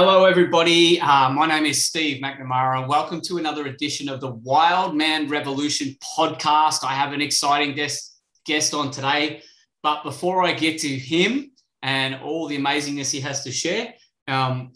Hello, everybody. Uh, my name is Steve McNamara. Welcome to another edition of the Wild Man Revolution podcast. I have an exciting guest, guest on today. But before I get to him and all the amazingness he has to share, um,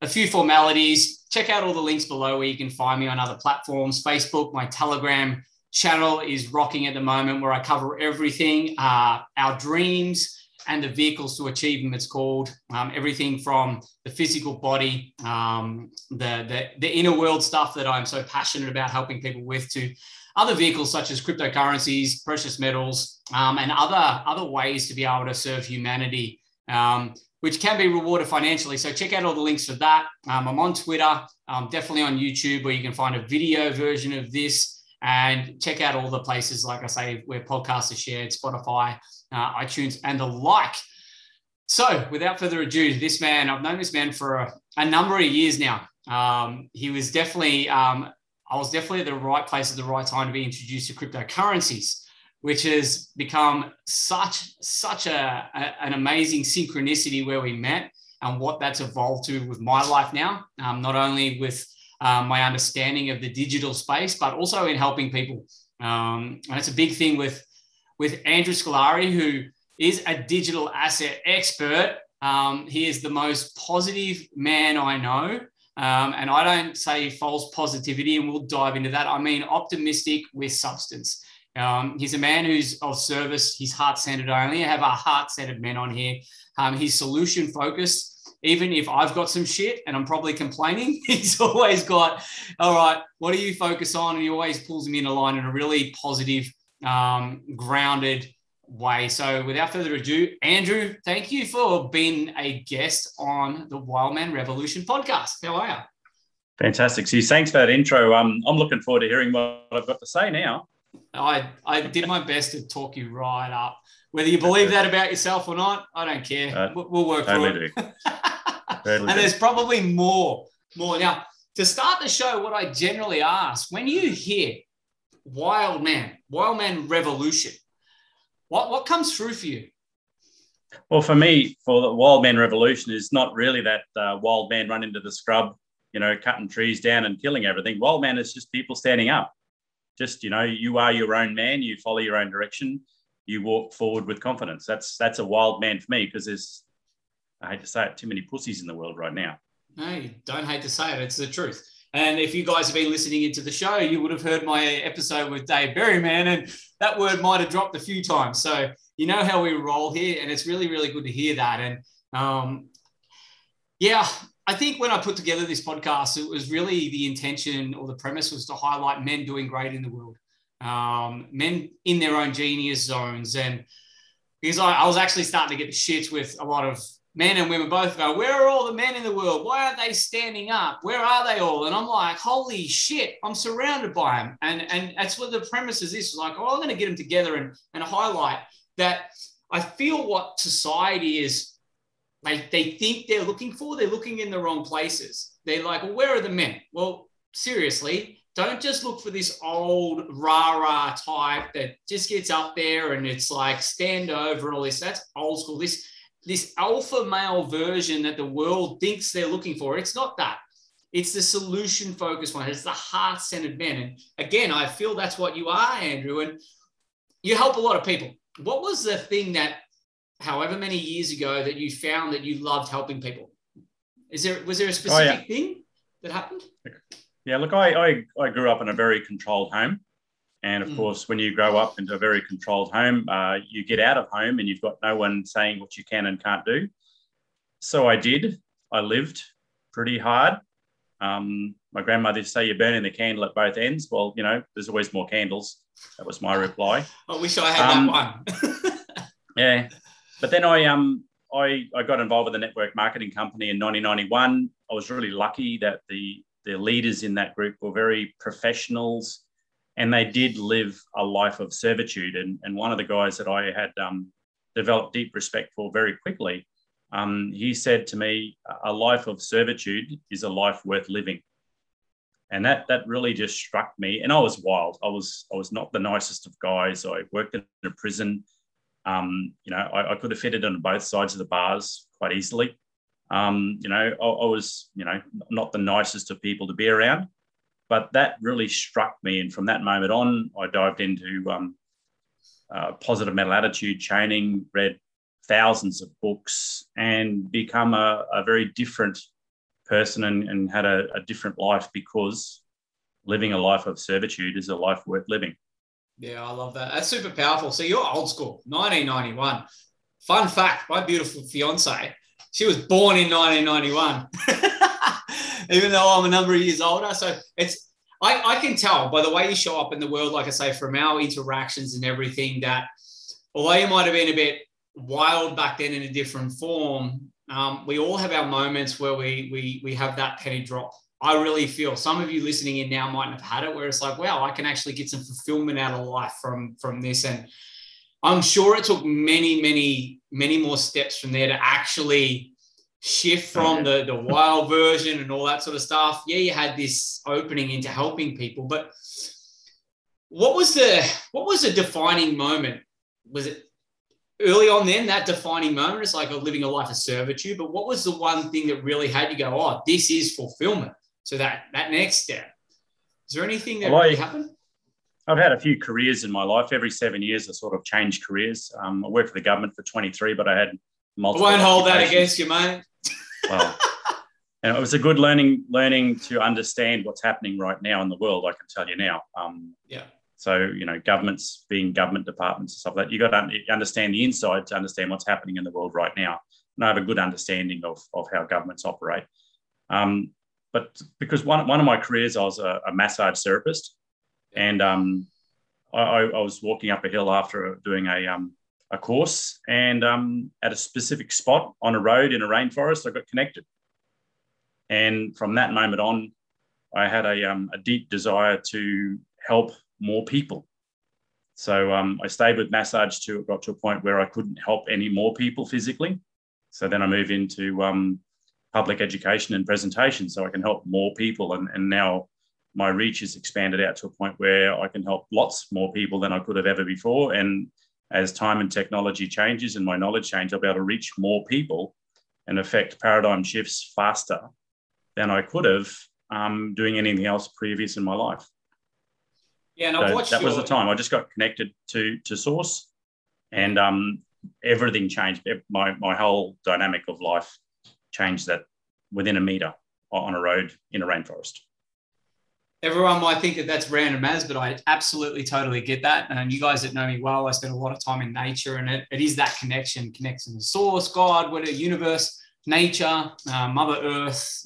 a few formalities. Check out all the links below where you can find me on other platforms Facebook, my Telegram channel is rocking at the moment, where I cover everything uh, our dreams and the vehicles to achieve them. It's called um, everything from the physical body, um, the, the, the inner world stuff that I'm so passionate about helping people with, to other vehicles such as cryptocurrencies, precious metals, um, and other other ways to be able to serve humanity, um, which can be rewarded financially. So check out all the links for that. Um, I'm on Twitter, um, definitely on YouTube, where you can find a video version of this. And check out all the places, like I say, where podcasts are shared, Spotify, uh, iTunes, and the like. So, without further ado, this man, I've known this man for a, a number of years now. Um, he was definitely, um, I was definitely at the right place at the right time to be introduced to cryptocurrencies, which has become such such a, a an amazing synchronicity where we met and what that's evolved to with my life now. Um, not only with um, my understanding of the digital space, but also in helping people. Um, and it's a big thing with with Andrew Squillari, who is a digital asset expert. Um, he is the most positive man I know. Um, and I don't say false positivity, and we'll dive into that. I mean optimistic with substance. Um, he's a man who's of service. He's heart centered only. I have a heart centered man on here. Um, he's solution focused even if I've got some shit and I'm probably complaining, he's always got, all right, what do you focus on? And he always pulls me in a line in a really positive, um, grounded way. So without further ado, Andrew, thank you for being a guest on the Wildman Revolution podcast. How are you? Fantastic. So thanks for that intro. Um, I'm looking forward to hearing what I've got to say now. I, I did my best to talk you right up. Whether you believe that about yourself or not, I don't care. Uh, we'll work totally through it. and there's probably more. More now to start the show. What I generally ask when you hear "Wild Man," "Wild Man Revolution," what what comes through for you? Well, for me, for the Wild Man Revolution is not really that uh, wild man run into the scrub, you know, cutting trees down and killing everything. Wild man is just people standing up. Just you know, you are your own man. You follow your own direction you walk forward with confidence. That's that's a wild man for me because there's I hate to say it, too many pussies in the world right now. No, you don't hate to say it. It's the truth. And if you guys have been listening into the show, you would have heard my episode with Dave Berryman, and that word might have dropped a few times. So you know how we roll here, and it's really, really good to hear that. And um, yeah, I think when I put together this podcast, it was really the intention or the premise was to highlight men doing great in the world um, men in their own genius zones. And because I, I, was actually starting to get the shits with a lot of men and women both go, Where are all the men in the world? Why aren't they standing up? Where are they all? And I'm like, Holy shit, I'm surrounded by them. And, and that's what the premise is this like, oh, I'm going to get them together and, and highlight that I feel what society is. They, they think they're looking for, they're looking in the wrong places. They're like, well, where are the men? Well, seriously, don't just look for this old rah rah type that just gets up there and it's like stand over and all this. That's old school. This this alpha male version that the world thinks they're looking for. It's not that. It's the solution focused one. It's the heart centered man. And again, I feel that's what you are, Andrew. And you help a lot of people. What was the thing that, however many years ago, that you found that you loved helping people? Is there was there a oh, specific oh, yeah. thing that happened? Yeah, look, I, I, I grew up in a very controlled home. And of mm. course, when you grow up into a very controlled home, uh, you get out of home and you've got no one saying what you can and can't do. So I did. I lived pretty hard. Um, my grandmother used to say, You're burning the candle at both ends. Well, you know, there's always more candles. That was my reply. I wish I had um, that one. yeah. But then I, um, I, I got involved with a network marketing company in 1991. I was really lucky that the the leaders in that group were very professionals and they did live a life of servitude. And, and one of the guys that I had um, developed deep respect for very quickly, um, he said to me, a life of servitude is a life worth living. And that, that really just struck me. And I was wild. I was, I was not the nicest of guys. I worked in a prison. Um, you know, I, I, could have fitted on both sides of the bars quite easily. Um, you know, I, I, was, you know, not the nicest of people to be around, but that really struck me. And from that moment on, I dived into um, uh, positive mental attitude training, read thousands of books, and become a, a very different person and, and had a, a different life because living a life of servitude is a life worth living. Yeah, I love that. That's super powerful. So you're old school, 1991. Fun fact my beautiful fiance, she was born in 1991, even though I'm a number of years older. So it's, I, I can tell by the way you show up in the world, like I say, from our interactions and everything, that although you might have been a bit wild back then in a different form, um, we all have our moments where we, we, we have that penny drop I really feel some of you listening in now might have had it where it's like, wow, I can actually get some fulfillment out of life from from this. And I'm sure it took many, many, many more steps from there to actually shift from the, the wild version and all that sort of stuff. Yeah, you had this opening into helping people, but what was the what was the defining moment? Was it early on then that defining moment? It's like living a life of servitude, but what was the one thing that really had you go, oh, this is fulfillment? So that that next step. Is there anything that well, really happened? I've had a few careers in my life. Every seven years, I sort of changed careers. Um, I worked for the government for 23, but I had multiple. I won't hold that against you, mate. Well, and it was a good learning learning to understand what's happening right now in the world. I can tell you now. Um, yeah. So you know, governments being government departments and stuff like that, you got to understand the inside to understand what's happening in the world right now. And I have a good understanding of, of how governments operate. Um, but because one, one of my careers, I was a, a massage therapist, and um, I, I, was walking up a hill after doing a um, a course, and um, at a specific spot on a road in a rainforest, I got connected, and from that moment on, I had a, um, a deep desire to help more people. So um, I stayed with massage till it got to a point where I couldn't help any more people physically. So then I moved into um, public education and presentation so I can help more people. And, and now my reach is expanded out to a point where I can help lots more people than I could have ever before. And as time and technology changes and my knowledge change, I'll be able to reach more people and affect paradigm shifts faster than I could have um, doing anything else previous in my life. Yeah, and so that your... was the time. I just got connected to to Source, and um, everything changed. My my whole dynamic of life changed that within a meter on a road in a rainforest. Everyone might think that that's random as, but I absolutely totally get that. And you guys that know me well, I spend a lot of time in nature, and it, it is that connection, connection to source, God, whatever, universe, nature, uh, Mother Earth,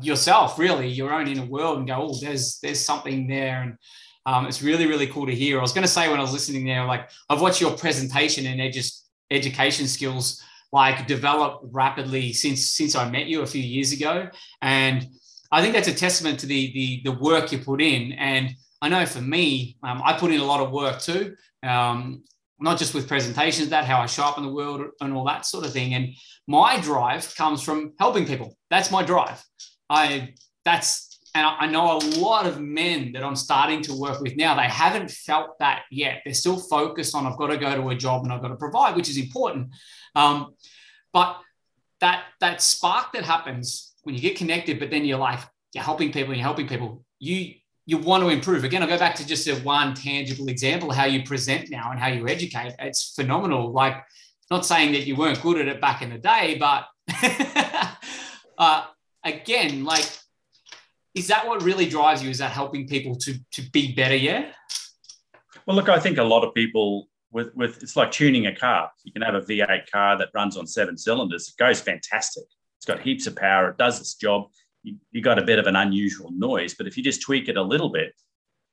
yourself, really, your own inner world, and go, oh, there's there's something there, and um, it's really really cool to hear. I was going to say when I was listening there, like I've watched your presentation and edu- education skills like develop rapidly since since I met you a few years ago, and I think that's a testament to the the, the work you put in. And I know for me, um, I put in a lot of work too, um, not just with presentations, that how I show up in the world and all that sort of thing. And my drive comes from helping people. That's my drive. I that's and I know a lot of men that I'm starting to work with now, they haven't felt that yet. They're still focused on, I've got to go to a job and I've got to provide, which is important. Um, but that, that spark that happens when you get connected, but then you're like, you're helping people, you're helping people, you, you want to improve. Again, I'll go back to just a one tangible example, how you present now and how you educate. It's phenomenal. Like, not saying that you weren't good at it back in the day, but uh, again, like is that what really drives you? Is that helping people to to be better? Yeah. Well, look, I think a lot of people with with it's like tuning a car. You can have a V8 car that runs on seven cylinders. It goes fantastic. It's got heaps of power. It does its job. You, you got a bit of an unusual noise, but if you just tweak it a little bit,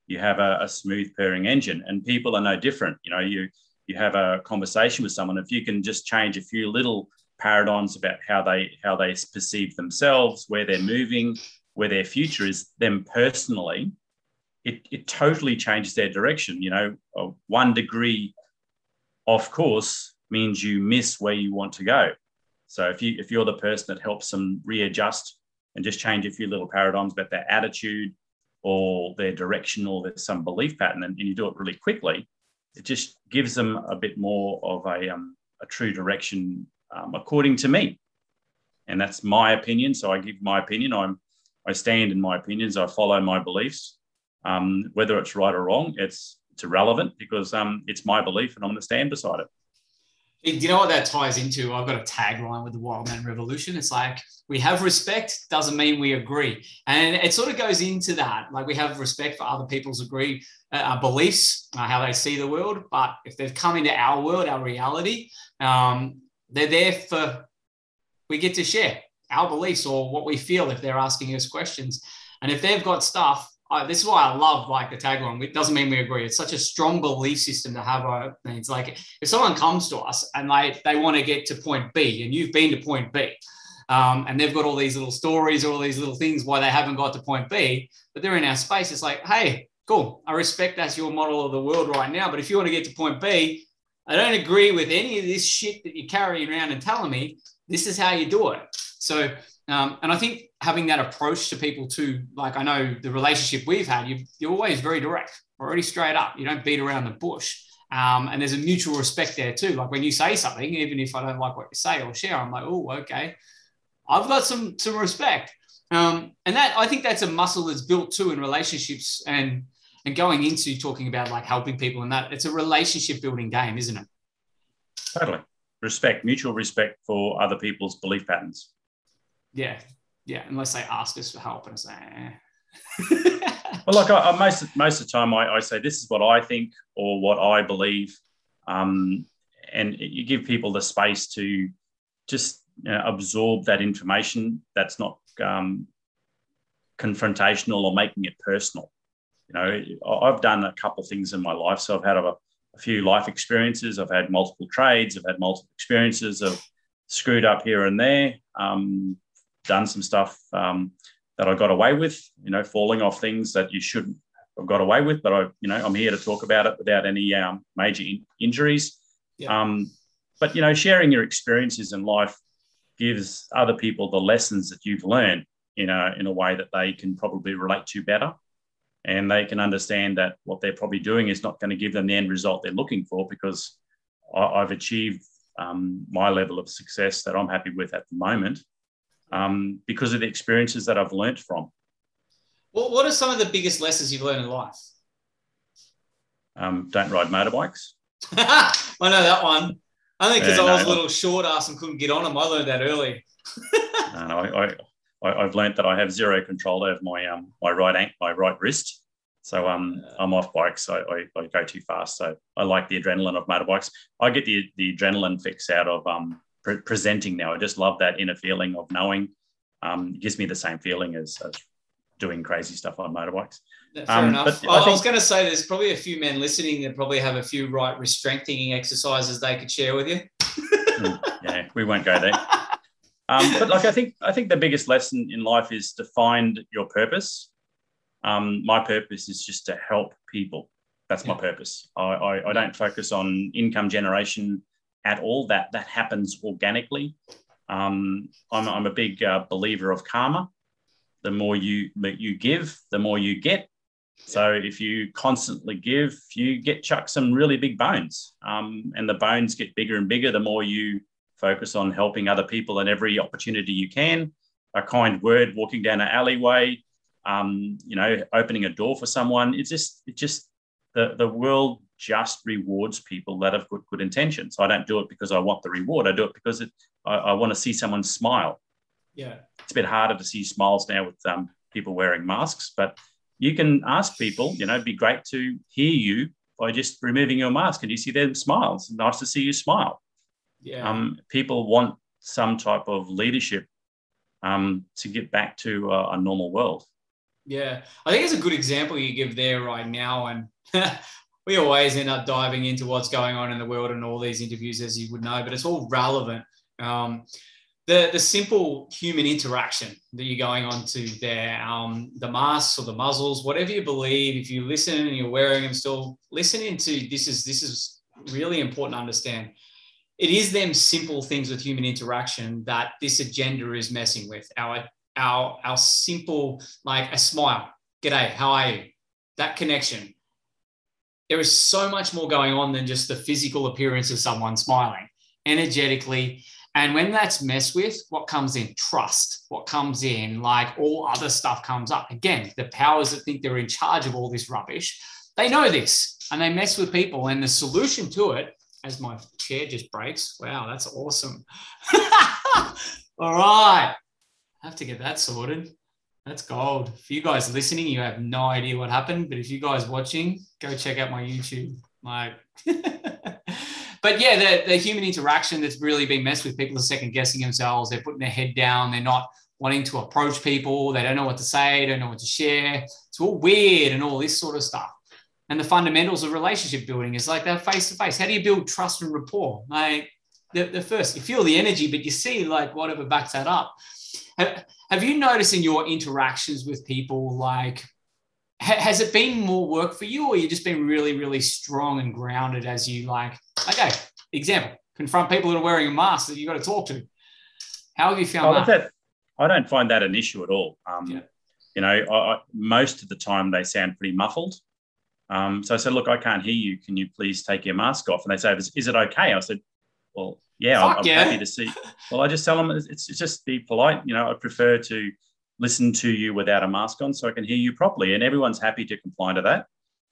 you have a, a smooth purring engine. And people are no different. You know, you you have a conversation with someone. If you can just change a few little paradigms about how they how they perceive themselves, where they're moving, where their future is them personally, it, it totally changes their direction. You know, one degree off course means you miss where you want to go. So if you if you're the person that helps them readjust and just change a few little paradigms about their attitude or their direction or there's some belief pattern and, you do it really quickly, it just gives them a bit more of a, um, a true direction um, according to me. and that's my opinion. So I give my opinion. I'm I stand in my opinions. I follow my beliefs. Um, whether it's right or wrong, it's it's irrelevant because um, it's my belief, and I'm going to stand beside it. You know what that ties into? I've got a tagline with the Wildman Revolution. It's like we have respect doesn't mean we agree, and it sort of goes into that. Like we have respect for other people's agree uh, beliefs, uh, how they see the world, but if they've come into our world, our reality, um, they're there for. We get to share our beliefs or what we feel if they're asking us questions, and if they've got stuff uh, this is why I love like the tagline. It doesn't mean we agree. It's such a strong belief system to have. A, it's like if someone comes to us and they they want to get to point B, and you've been to point B, um, and they've got all these little stories or all these little things why they haven't got to point B, but they're in our space. It's like, hey, cool. I respect that's your model of the world right now, but if you want to get to point B, I don't agree with any of this shit that you're carrying around and telling me. This is how you do it. So um, and I think having that approach to people too, like I know the relationship we've had, you, you're always very direct, already straight up. You don't beat around the bush. Um, and there's a mutual respect there too. Like when you say something, even if I don't like what you say or share, I'm like, oh, okay. I've got some some respect. Um, and that I think that's a muscle that's built too in relationships and and going into talking about like helping people and that it's a relationship building game, isn't it? Totally. Respect, mutual respect for other people's belief patterns yeah, yeah, unless they ask us for help and say, eh. well, like I, I, most most of the time, I, I, say this is what I think or what I believe, um, and you give people the space to just you know, absorb that information. That's not um, confrontational or making it personal. You know, I've done a couple of things in my life, so I've had a, a few life experiences. I've had multiple trades. I've had multiple experiences of screwed up here and there. Um, done some stuff um, that I got away with, you know, falling off things that you shouldn't have got away with. But I, you know, I'm here to talk about it without any um, major in- injuries. Yeah. Um, but you know, sharing your experiences in life gives other people the lessons that you've learned, you know, in a way that they can probably relate to better. And they can understand that what they're probably doing is not going to give them the end result they're looking for because I, have achieved um, my level of success that I'm happy with at the moment um, because of the experiences that I've learnt from. Well, what are some of the biggest lessons you've learned in life? Um, don't ride motorbikes. I know that one. I think because I was no, a little short ass and couldn't get on them. I learned that early. no, I, I, have learned that I have zero control over my um, my right ankle, my right wrist. So um, I'm off bikes. I, I, I, go too fast. So I like the adrenaline of motorbikes. I get the the adrenaline fix out of um, pre- presenting now. I just love that inner feeling of knowing. Um, gives me the same feeling as, as doing crazy stuff on motorbikes. Fair um, enough. I, I, think, I, was going to say there's probably a few men listening that probably have a few right restrengthening exercises they could share with you. Hmm, yeah, we won't go there. Um, but like I think I think the biggest lesson in life is to find your purpose. Um, my purpose is just to help people. That's yeah. my purpose. I, I, I, don't focus on income generation at all. That that happens organically. Um, I'm, I'm, a big uh, believer of karma. The more you you give, the more you get. So if you constantly give, you get chucked some really big bones, um, and the bones get bigger and bigger. The more you focus on helping other people at every opportunity you can, a kind word, walking down an alleyway, um, you know, opening a door for someone. It's just, it just the the world just rewards people that have good, good intentions. I don't do it because I want the reward. I do it because it, I, I want to see someone smile. Yeah. It's a bit harder to see smiles now with um, people wearing masks, but you can ask people, you know, it'd be great to hear you by just removing your mask and you see them smiles. Nice to see you smile. Yeah. Um, people want some type of leadership um, to get back to a, a normal world. Yeah, I think it's a good example you give there right now. And we always end up diving into what's going on in the world and all these interviews, as you would know, but it's all relevant. Um, the, the simple human interaction that you're going on to there, um, the masks or the muzzles, whatever you believe, if you listen and you're wearing them still, listening to this is this is really important to understand. It is them simple things with human interaction that this agenda is messing with. Our our our simple like a smile, g'day, how are you? That connection there is so much more going on than just the physical appearance of someone smiling energetically And when that's messed with, what comes in? Trust. What comes in, like all other stuff comes up. Again, the powers that think they're in charge of all this rubbish, they know this and they mess with people. And the solution to it, as my chair just breaks, wow, that's awesome. all right. I have to get that sorted. That's gold. For you guys listening, you have no idea what happened. But if you guys watching, go check out my YouTube. Like, but yeah, the, the human interaction that's really been messed with. People are second guessing themselves. They're putting their head down. They're not wanting to approach people. They don't know what to say. Don't know what to share. It's all weird and all this sort of stuff. And the fundamentals of relationship building is like that face to face. How do you build trust and rapport? Like the, the first, you feel the energy, but you see like whatever backs that up. Have, have you noticed in your interactions with people, like, ha- has it been more work for you, or you just been really, really strong and grounded as you like? Okay, example: confront people that are wearing a mask that you've got to talk to. How have you found oh, that? that? I don't find that an issue at all. Um, yeah. You know, I, I, most of the time they sound pretty muffled. Um, so I said, look, I can't hear you. Can you please take your mask off? And they say, is, is it okay? I said, well, yeah, I'm, I'm yeah. happy to see. Well, I just tell them it's, it's just be polite. You know, I prefer to listen to you without a mask on so I can hear you properly. And everyone's happy to comply to that.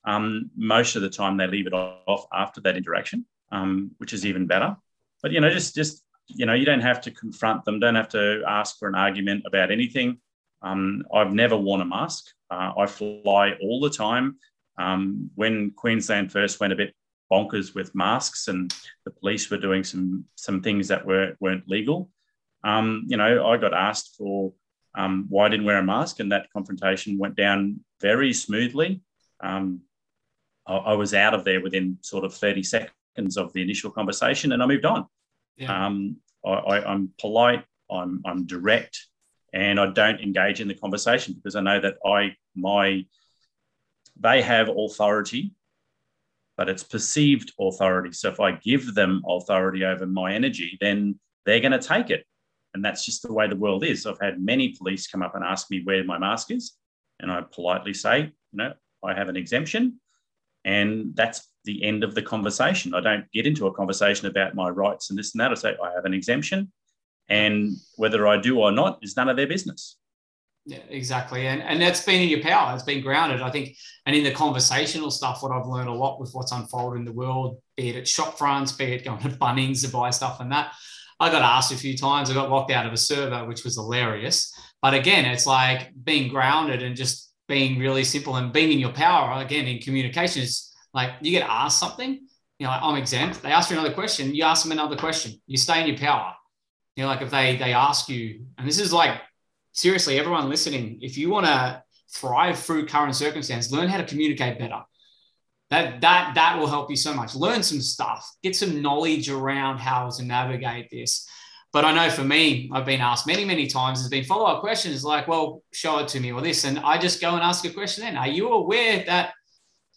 Um, most of the time, they leave it off after that interaction, um, which is even better. But you know, just just you know, you don't have to confront them. Don't have to ask for an argument about anything. Um, I've never worn a mask. Uh, I fly all the time. Um, when Queensland first went a bit bonkers with masks, and the police were doing some some things that were weren't legal. Um, you know, I got asked for um, why I didn't wear a mask, and that confrontation went down very smoothly. Um, I, I, was out of there within sort of thirty seconds of the initial conversation, and I moved on. Yeah. Um, I, am polite. I'm I'm direct, and I don't engage in the conversation because I know that I my they have authority but it's perceived authority. So if I give them authority over my energy, then they're going to take it. And that's just the way the world is. I've had many police come up and ask me where my mask is. And I politely say, you know, I have an exemption. And that's the end of the conversation. I don't get into a conversation about my rights and this and that. I say, I have an exemption. And whether I do or not is none of their business. Yeah, exactly. And and that's been in your power. It's been grounded, I think. And in the conversational stuff, what I've learned a lot with what's unfolded in the world, be it at shop fronts, be it going to Bunnings to buy stuff and that. I got asked a few times. I got locked out of a server, which was hilarious. But again, it's like being grounded and just being really simple and being in your power. Again, in communication, it's like you get asked something, you know, like, I'm exempt. They ask you another question, you ask them another question. You stay in your power. You know, like if they they ask you, and this is like seriously, everyone listening, if you want to thrive through current circumstance, learn how to communicate better. That, that, that will help you so much. Learn some stuff, get some knowledge around how to navigate this. But I know for me, I've been asked many, many times, there's been follow up questions like, well, show it to me or this. And I just go and ask a question then. Are you aware that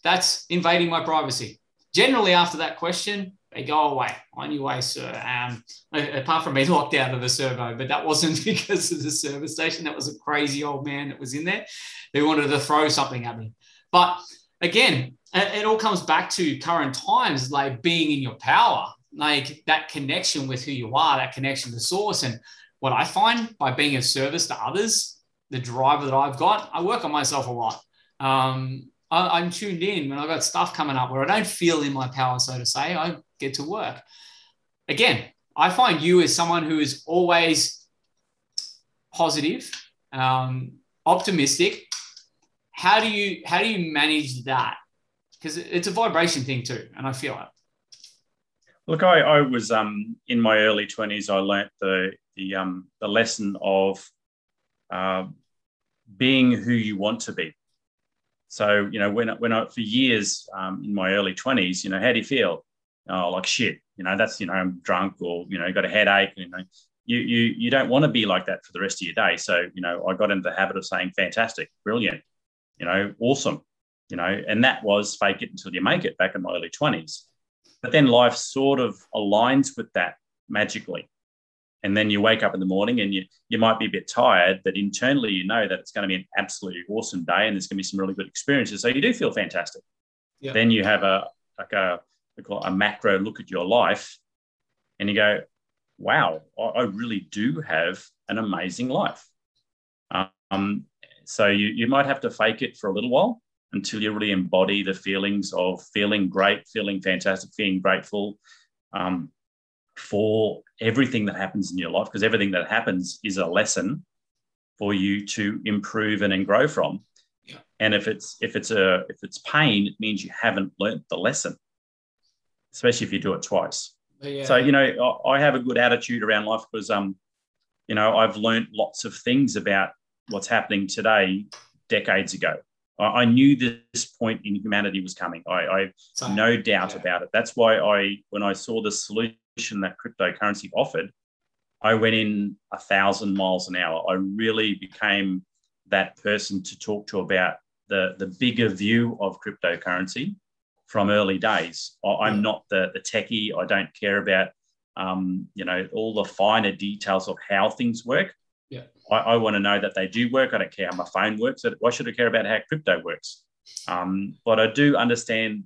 that's invading my privacy? Generally, after that question, they go away on your way, sir. Um, apart from being locked out of the servo, but that wasn't because of the service station. That was a crazy old man that was in there. They wanted to throw something at me. But again, it all comes back to current times, like being in your power, like that connection with who you are, that connection to source. And what I find by being of service to others, the driver that I've got, I work on myself a lot. Um, I, am tuned in when I've got stuff coming up where I don't feel in my power, so to say. I get to work. Again, I find you as someone who is always positive, um, optimistic. How do you how do you manage that? Because it's a vibration thing too, and I feel it. Look, I, I was um, in my early twenties. I learnt the the um, the lesson of uh, being who you want to be. So you know, when when I, for years um, in my early twenties, you know, how do you feel? oh, like shit, you know, that's, you know, I'm drunk or, you know, got a headache, you know, you, you, you don't want to be like that for the rest of your day. So, you know, I got into the habit of saying fantastic, brilliant, you know, awesome, you know, and that was fake it until you make it back in my early 20s. But then life sort of aligns with that magically. And then you wake up in the morning and you, you might be a bit tired, but internally you know that it's going to be an absolutely awesome day and there's going to be some really good experiences. So you do feel fantastic. Yeah. Then you have a like a a macro look at your life and you go, wow, I, really do have an amazing life. Um, so you, you might have to fake it for a little while until you really embody the feelings of feeling great, feeling fantastic, feeling grateful um, for everything that happens in your life, because everything that happens is a lesson for you to improve and, and grow from. Yeah. And if it's if it's a if it's pain, it means you haven't learned the lesson, especially if you do it twice. Yeah. So you know, I have a good attitude around life because um, you know, I've learned lots of things about what's happening today decades ago. I, I knew this point in humanity was coming. I, I no doubt yeah. about it. That's why I, when I saw the solution that cryptocurrency offered, I went in a thousand miles an hour. I really became that person to talk to about the, the bigger view of cryptocurrency from early days. I, am not the, the techie. I don't care about um, you know all the finer details of how things work. Yeah. I, I want to know that they do work. I don't care how my phone works. Why should I care about how crypto works? Um, but I do understand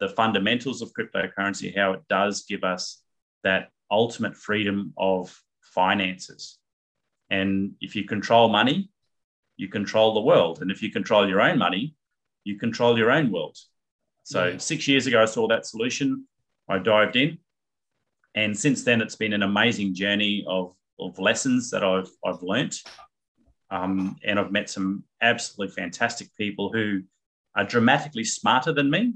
the fundamentals of cryptocurrency, how it does give us that ultimate freedom of finances. And if you control money, you control the world. And if you control your own money, you control your own world. So yeah. six years ago, I saw that solution. I dived in. And since then, it's been an amazing journey of of lessons that I've, I've learnt. Um, and I've met some absolutely fantastic people who are dramatically smarter than me,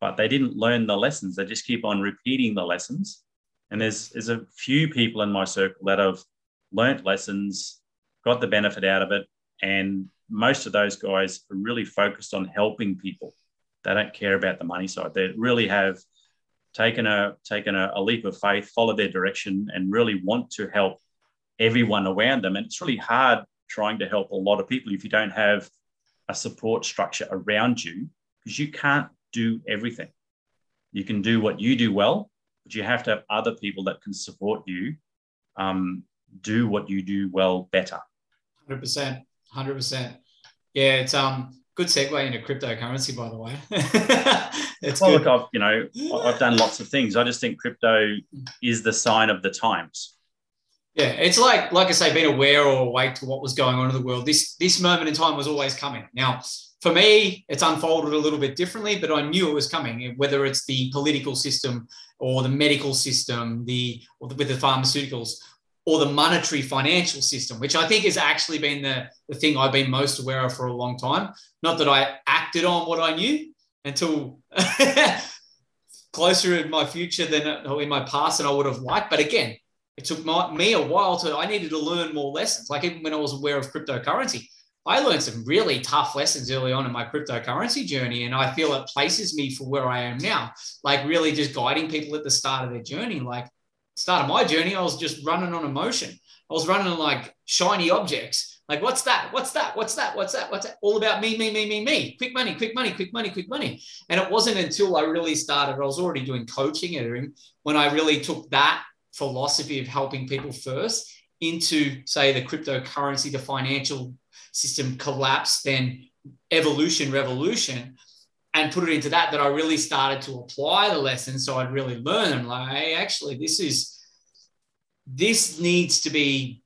but they didn't learn the lessons. They just keep on repeating the lessons. And there's, there's a few people in my circle that have learnt lessons, got the benefit out of it. And most of those guys are really focused on helping people. They don't care about the money side. They really have taken a taken a, a leap of faith, followed their direction, and really want to help everyone around them. And it's really hard trying to help a lot of people if you don't have a support structure around you because you can't do everything. You can do what you do well, but you have to have other people that can support you um, do what you do well better. Hundred percent, hundred percent. Yeah, it's um good segue into cryptocurrency, by the way. it's well, good. look, I've you know I've done lots of things. I just think crypto is the sign of the times. Yeah, it's like like I say, being aware or awake to what was going on in the world. This this moment in time was always coming. Now, for me, it's unfolded a little bit differently, but I knew it was coming. Whether it's the political system or the medical system, the the, with the pharmaceuticals, or the monetary financial system, which I think has actually been the, the thing I've been most aware of for a long time. Not that I acted on what I knew until closer in my future than in my past than I would have liked. But again, it took my, me a while to, I needed to learn more lessons. Like even when I was aware of cryptocurrency, I learned some really tough lessons early on in my cryptocurrency journey. And I feel it places me for where I am now, like really just guiding people at the start of their journey. Like start of my journey, I was just running on emotion. I was running on like shiny objects. Like, what's that? What's that? What's that? What's that? What's that? All about me, me, me, me, me. Quick money, quick money, quick money, quick money. And it wasn't until I really started, I was already doing coaching at him when I really took that philosophy of helping people first into, say, the cryptocurrency, the financial system collapse, then evolution, revolution and put it into that that I really started to apply the lessons. So I'd really learn. I'm like, hey, actually, this is this needs to be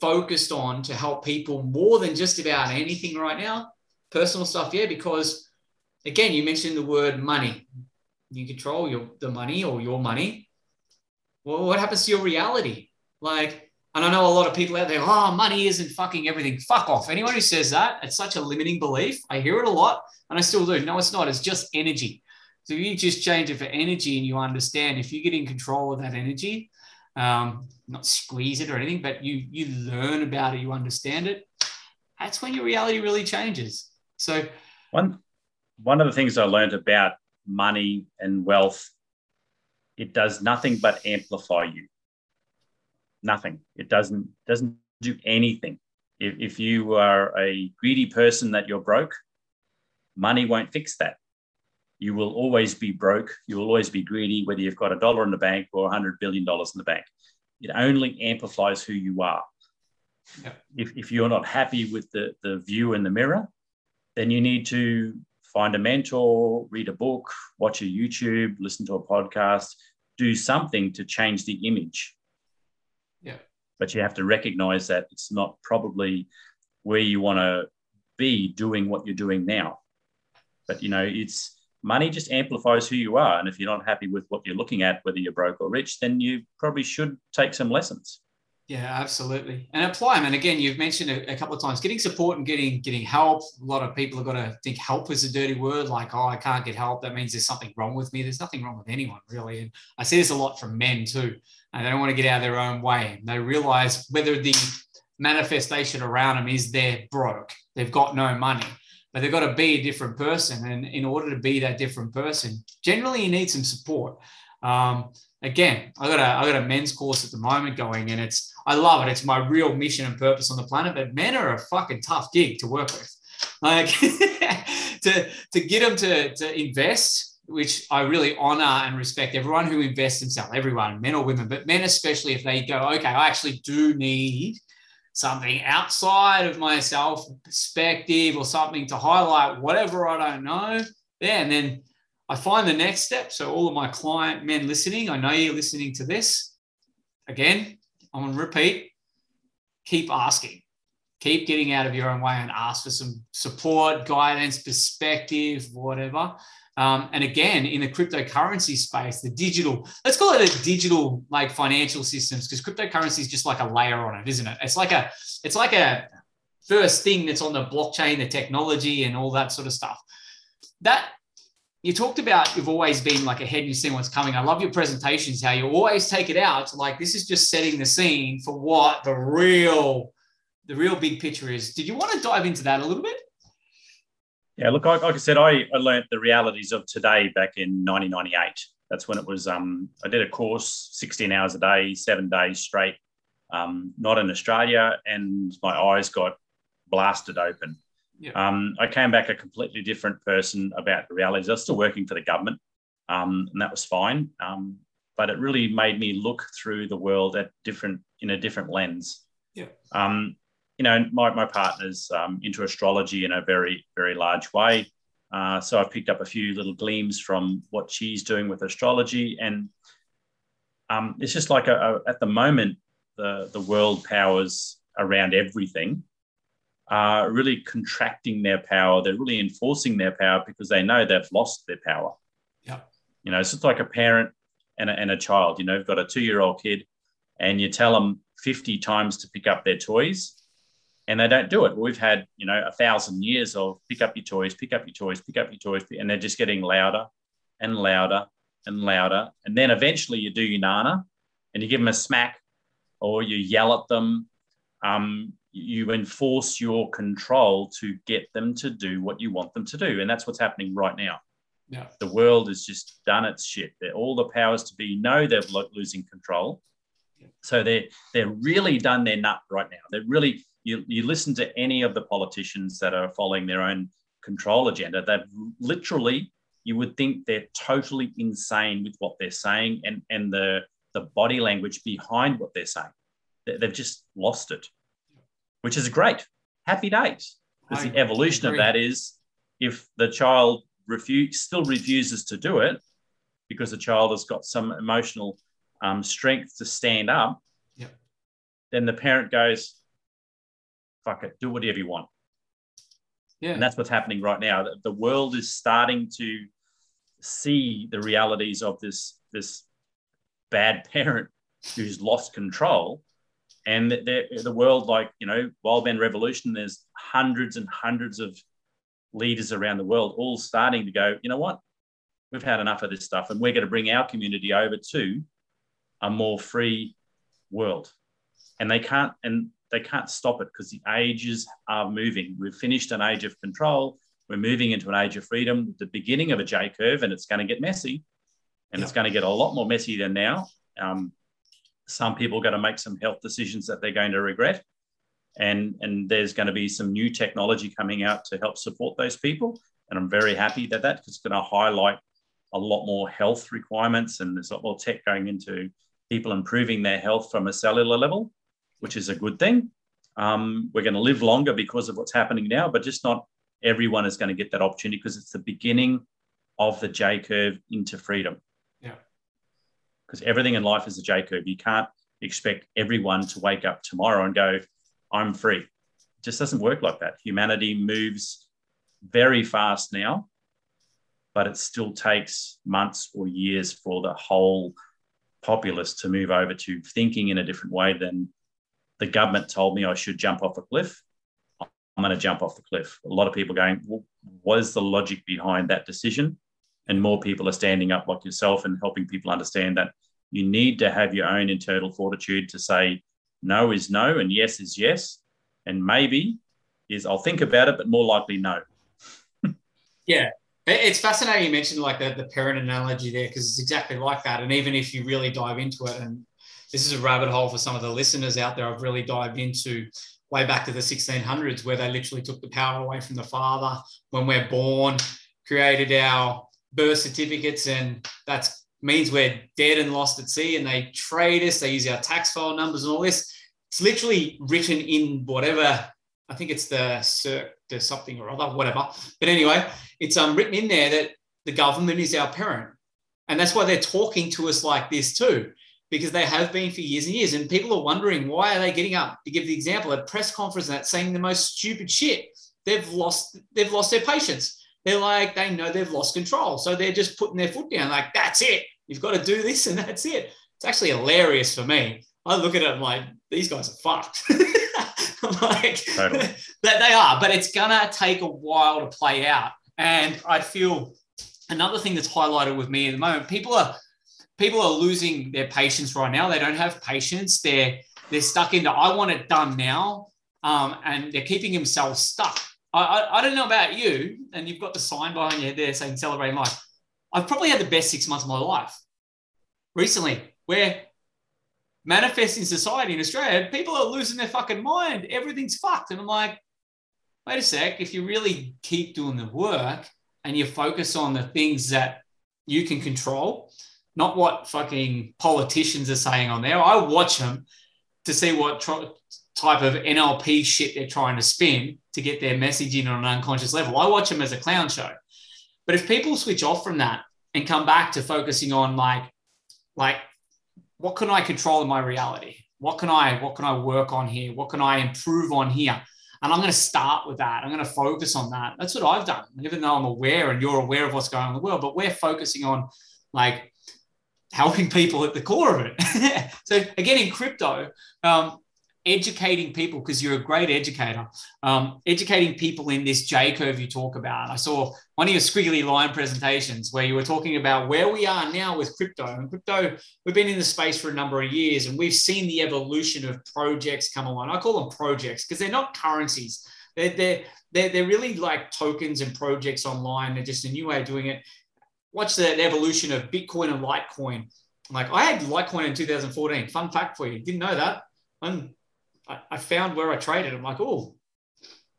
focused on to help people more than just about anything right now. Personal stuff, yeah, because again, you mentioned the word money. You control your the money or your money. Well, what happens to your reality? Like and I know a lot of people out there, oh, money isn't fucking everything. Fuck off. Anyone who says that, it's such a limiting belief. I hear it a lot and I still do. No, it's not. It's just energy. So if you just change it for energy and you understand, if you get in control of that energy, um, not squeeze it or anything, but you you learn about it, you understand it, that's when your reality really changes. So one one of the things I learned about money and wealth, it does nothing but amplify you nothing. It doesn't doesn't do anything. If, if you are a greedy person that you're broke, money won't fix that. You will always be broke. You will always be greedy, whether you've got a dollar in the bank or a hundred billion dollars in the bank. It only amplifies who you are. If, if you're not happy with the, the view in the mirror, then you need to find a mentor, read a book, watch a YouTube, listen to a podcast, do something to change the image. But you have to recognize that it's not probably where you want to be doing what you're doing now. But you know, it's money just amplifies who you are. And if you're not happy with what you're looking at, whether you're broke or rich, then you probably should take some lessons. Yeah, absolutely, and apply them. And again, you've mentioned a, a, couple of times getting support and getting getting help. A lot of people have got to think help is a dirty word. Like, oh, I can't get help. That means there's something wrong with me. There's nothing wrong with anyone really. And I see this a lot from men too. And they don't want to get out of their own way. And they realize whether the manifestation around them is they're broke, they've got no money, but they've got to be a different person. And in order to be that different person, generally you need some support. Um, again, I got a I got a men's course at the moment going, and it's I love it. It's my real mission and purpose on the planet. But men are a fucking tough gig to work with. Like to to get them to to invest, which I really honor and respect everyone who invests themselves, everyone, men or women, but men especially if they go, okay, I actually do need something outside of myself, perspective or something to highlight whatever I don't know. Yeah, and then I find the next step. So, all of my client men listening, I know you're listening to this. Again, To repeat keep asking, keep getting out of your own way and ask for some support, guidance, perspective, whatever. Um, and again, in the cryptocurrency space, the digital, let's call it a digital like financial systems, because cryptocurrency is just like a layer on it, isn't it? It's like a, it's like a first thing that's on the blockchain, the technology and all that sort of stuff. That you talked about you've always been like ahead and you've seen what's coming. I love your presentations, how you always take it out like this is just setting the scene for what the real the real big picture is. Did you want to dive into that a little bit? Yeah, look, like, I said, I, I learned the realities of today back in 1998. That's when it was. Um, I did a course, 16 hours a day, seven days straight, um, not in Australia, and my eyes got blasted open. Yeah. Um, I came back a completely different person about the realities. I was still working for the government, um, and that was fine. Um, but it really made me look through the world at different in a different lens. Yeah. Um, you know, my, my partner's um, into astrology in a very, very large way. Uh, so I've picked up a few little gleams from what she's doing with astrology. And um, it's just like a, a, at the moment, the, the world powers around everything are really contracting their power. They're really enforcing their power because they know they've lost their power. Yeah. You know, it's just like a parent and a, and a child. You know, you've got a two year old kid and you tell them 50 times to pick up their toys and they don't do it. We've had, you know, a thousand years of pick up your toys, pick up your toys, pick up your toys, and they're just getting louder and louder and louder. And then eventually you do your nana and you give them a smack or you yell at them. Um, you enforce your control to get them to do what you want them to do. And that's what's happening right now. Yeah. The world has just done its shit. They're, all the powers to be know they're losing control. So they're they're really done their nut right now. They're really you, you listen to any of the politicians that are following their own control agenda, they've literally you would think they're totally insane with what they're saying and, and the, the body language behind what they're saying. They've just lost it which is great. Happy days. Because the evolution of that is if the child refuse, still refuses to do it because the child has got some emotional um, strength to stand up, yep. then the parent goes, fuck it, do whatever you want. Yeah. And that's what's happening right now. The world is starting to see the realities of this, this bad parent who's lost control and the, the world, like, you know, Wild Man Revolution, there's hundreds and hundreds of leaders around the world all starting to go, you know what? We've had enough of this stuff and we're going to bring our community over to a more free world. And they can't, and they can't stop it because the ages are moving. We've finished an age of control. We're moving into an age of freedom, the beginning of a J curve, and it's going to get messy. And it's going to get a lot more messy than now. Um, some people are going to make some health decisions that they're going to regret. And, and there's going to be some new technology coming out to help support those people. And I'm very happy that that is going to highlight a lot more health requirements and there's a lot more tech going into people improving their health from a cellular level, which is a good thing. Um, we're going to live longer because of what's happening now, but just not everyone is going to get that opportunity because it's the beginning of the J curve into freedom because everything in life is a J curve. You can't expect everyone to wake up tomorrow and go, I'm free. It just doesn't work like that. Humanity moves very fast now, but it still takes months or years for the whole populace to move over to thinking in a different way than the government told me I should jump off a cliff. I'm going to jump off the cliff. A lot of people going, well, what is the logic behind that decision? And more people are standing up like yourself and helping people understand that you need to have your own internal fortitude to say no is no and yes is yes. And maybe is I'll think about it, but more likely no. yeah. It's fascinating you mentioned like the, the parent analogy there because it's exactly like that. And even if you really dive into it, and this is a rabbit hole for some of the listeners out there, I've really dived into way back to the 1600s where they literally took the power away from the father when we're born, created our birth certificates, and that's means we're dead and lost at sea and they trade us, they use our tax file numbers and all this. It's literally written in whatever, I think it's the CERC, the something or other, whatever. But anyway, it's um, written in there that the government is our parent. And that's why they're talking to us like this too, because they have been for years and years. And people are wondering why are they getting up to give the example at press conference and that saying the most stupid shit. They've lost, they've lost their patience. They're like, they know they've lost control. So they're just putting their foot down, like, that's it. You've got to do this and that's it. It's actually hilarious for me. I look at it, I'm like, these guys are fucked. Like, totally. that they are, but it's gonna take a while to play out. And I feel another thing that's highlighted with me at the moment, people are people are losing their patience right now. They don't have patience. They're they're stuck into I want it done now. Um, and they're keeping themselves stuck. I, I, I don't know about you, and you've got the sign behind you there saying celebrating life. I've probably had the best six months of my life recently where manifesting society in Australia, people are losing their fucking mind. Everything's fucked. And I'm like, wait a sec, if you really keep doing the work and you focus on the things that you can control, not what fucking politicians are saying on there. I watch them to see what type of NLP shit they're trying to spin to get their message in on an unconscious level. I watch them as a clown show. But if people switch off from that and come back to focusing on like, like, what can I control in my reality? What can I, what can I work on here? What can I improve on here? And I'm going to start with that. I'm going to focus on that. That's what I've done. Even though I'm aware and you're aware of what's going on in the world, but we're focusing on like helping people at the core of it. so again, in crypto, um, educating people because you're a great educator, um, educating people in this J curve you talk about. I saw one of your squiggly line presentations where you were talking about where we are now with crypto. And crypto, we've been in the space for a number of years and we've seen the evolution of projects come along. I call them projects because they're not currencies. They're, they're, they're, they're really like tokens and projects online. They're just a new way of doing it. Watch the evolution of Bitcoin and Litecoin. Like I had Litecoin in 2014. Fun fact for you. Didn't know that. I, I found where I traded. I'm like, oh,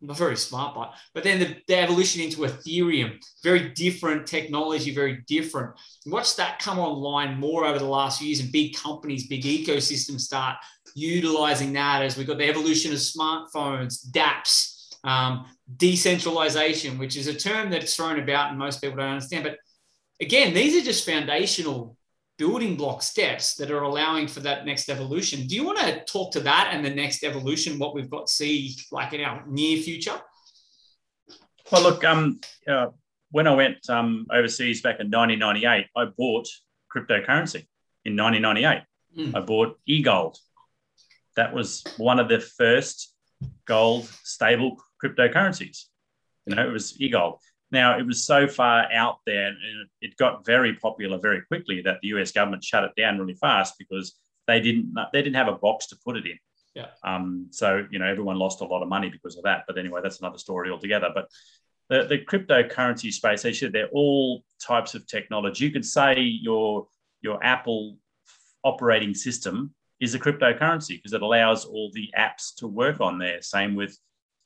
I'm not very smart, but but then the, the, evolution into Ethereum, very different technology, very different. Watch that come online more over the last few years, and big companies, big ecosystems start utilizing that as we've got the evolution of smartphones, DApps, um, decentralization, which is a term that's thrown about and most people don't understand. But again, these are just foundational building block steps that are allowing for that next evolution. Do you want to talk to that and the next evolution, what we've got to see like in our near future? Well, look, um, uh, when I went um, overseas back in 1998, I bought cryptocurrency in 1998. Mm. I bought eGold. That was one of the first gold stable cryptocurrencies. You know, it was eGold. Now, it was so far out there and it got very popular very quickly that the US government shut it down really fast because they didn't they didn't have a box to put it in. Yeah. Um, so, you know, everyone lost a lot of money because of that. But anyway, that's another story altogether. But the, the cryptocurrency space, they said they're all types of technology. You could say your your Apple operating system is a cryptocurrency because it allows all the apps to work on there. Same with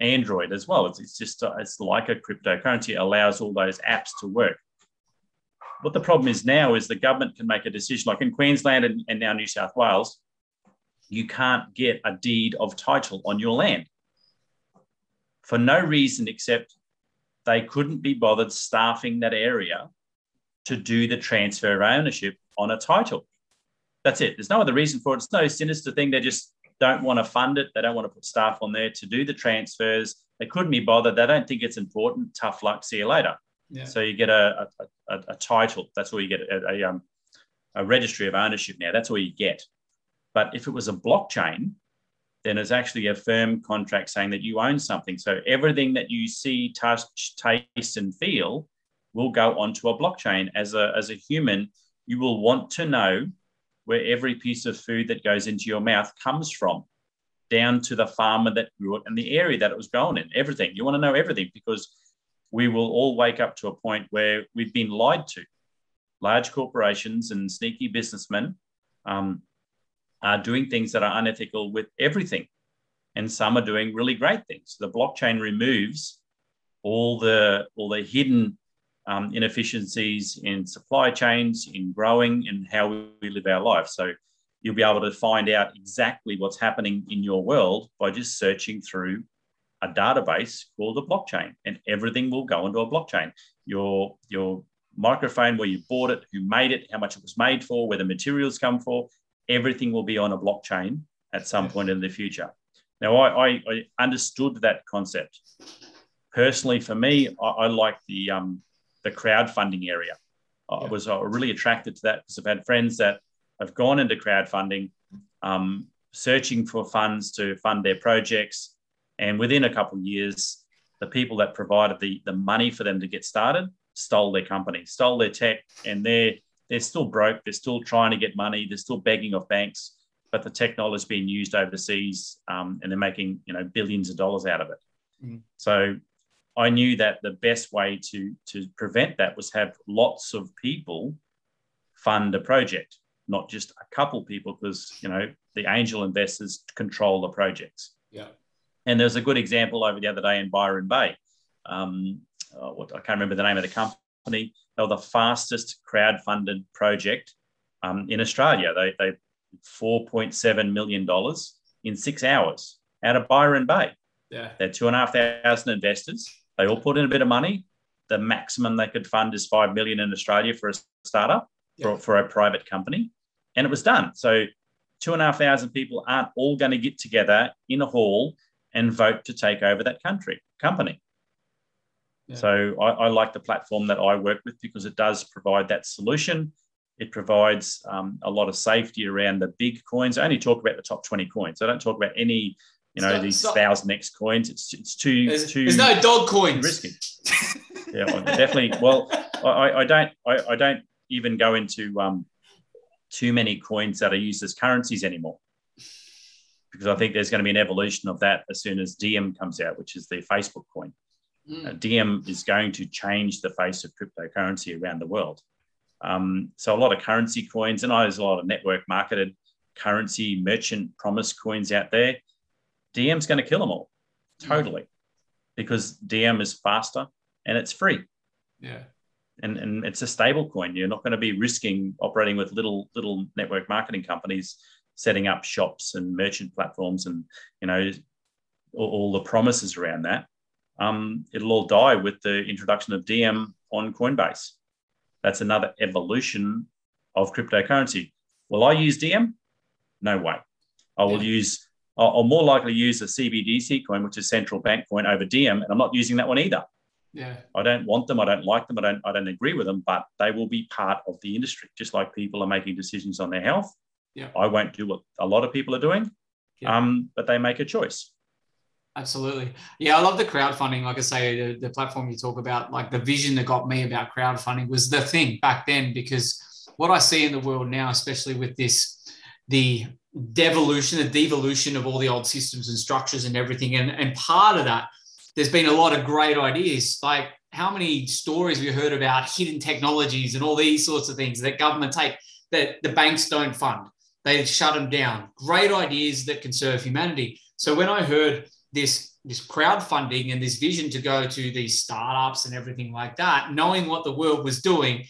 Android as well. It's, it's just a, it's like a cryptocurrency. Allows all those apps to work. What the problem is now is the government can make a decision, like in Queensland and, and now New South Wales, you can't get a deed of title on your land for no reason except they couldn't be bothered staffing that area to do the transfer of ownership on a title. That's it. There's no other reason for it. It's no sinister thing. They're just don't want to fund it. They don't want to put staff on there to do the transfers. They couldn't be bothered. They don't think it's important. Tough luck. See you later. Yeah. So you get a, a, a, a, title. That's all you get. A, um, a registry of ownership now. That's all you get. But if it was a blockchain, then it's actually a firm contract saying that you own something. So everything that you see, touch, taste, and feel will go onto a blockchain. As a, as a human, you will want to know where every piece of food that goes into your mouth comes from, down to the farmer that grew it and the area that it was grown in, everything. You want to know everything because we will all wake up to a point where we've been lied to. Large corporations and sneaky businessmen um, are doing things that are unethical with everything. And some are doing really great things. The blockchain removes all the all the hidden um, inefficiencies in supply chains, in growing, and how we live our life. So you'll be able to find out exactly what's happening in your world by just searching through a database called a blockchain, and everything will go into a blockchain. Your your microphone, where you bought it, who made it, how much it was made for, where the materials come for, everything will be on a blockchain at some point in the future. Now, I, I, I understood that concept. Personally, for me, I, I like the, um, the crowdfunding area. I was uh, really attracted to that because I've had friends that have gone into crowdfunding, um, searching for funds to fund their projects. And within a couple of years, the people that provided the, the money for them to get started stole their company, stole their tech, and they're they're still broke. They're still trying to get money. They're still begging off banks, but the technology is being used overseas, um, and they're making you know billions of dollars out of it. Mm. So I knew that the best way to to prevent that was have lots of people fund a project, not just a couple people, because you know the angel investors control the projects. Yeah. And there's a good example over the other day in Byron Bay. Um, uh, what I can't remember the name of the company. They were the fastest crowd-funded project um, in Australia. They they four point seven million dollars in six hours out of Byron Bay. Yeah, they're two and a half thousand investors. They all put in a bit of money. The maximum they could fund is five million in Australia for a startup yeah. for, for a private company, and it was done. So two and a half thousand people aren't all going to get together in a hall and vote to take over that country company. So I, I, like the platform that I work with because it does provide that solution. It provides um, a lot of safety around the big coins. I only talk about the top 20 coins. I don't talk about any, you know, these thousand X coins. It's it's too there's, too there's no dog coins. Risky. yeah, definitely. Well, I, I don't I, I don't even go into um, too many coins that are used as currencies anymore because I think there's going to be an evolution of that as soon as Diem comes out, which is the Facebook coin. Mm. Uh, Diem is going to change the face of cryptocurrency around the world. Um, so a lot of currency coins, and I there's a lot of network marketed currency merchant promise coins out there. Diem's going to kill them all, totally, because Diem is faster and it's free. Yeah. And, and it's a stable coin. You're not going to be risking operating with little little network marketing companies setting up shops and merchant platforms and you know all, all the promises around that um, it'll all die with the introduction of Diem on Coinbase. That's another evolution of cryptocurrency. Will I use Diem? No way. I will yeah. use, I'll, more likely use a CBDC coin, which is central bank coin, over Diem, and I'm not using that one either. Yeah. I don't want them. I don't like them. I don't. I don't agree with them. But they will be part of the industry, just like people are making decisions on their health. Yeah. I won't do what a lot of people are doing. Yeah. Um, but they make a choice. Absolutely. Yeah, I love the crowdfunding. Like I say, the, the, platform you talk about, like the vision that got me about crowdfunding was the thing back then, because what I see in the world now, especially with this, the devolution, the devolution of all the old systems and structures and everything. And, and part of that, there's been a lot of great ideas. Like how many stories we heard about hidden technologies and all these sorts of things that government take that the banks don't fund. They shut them down. Great ideas that can serve humanity. So when I heard this this crowdfunding and this vision to go to these startups and everything like that, knowing what the world was doing,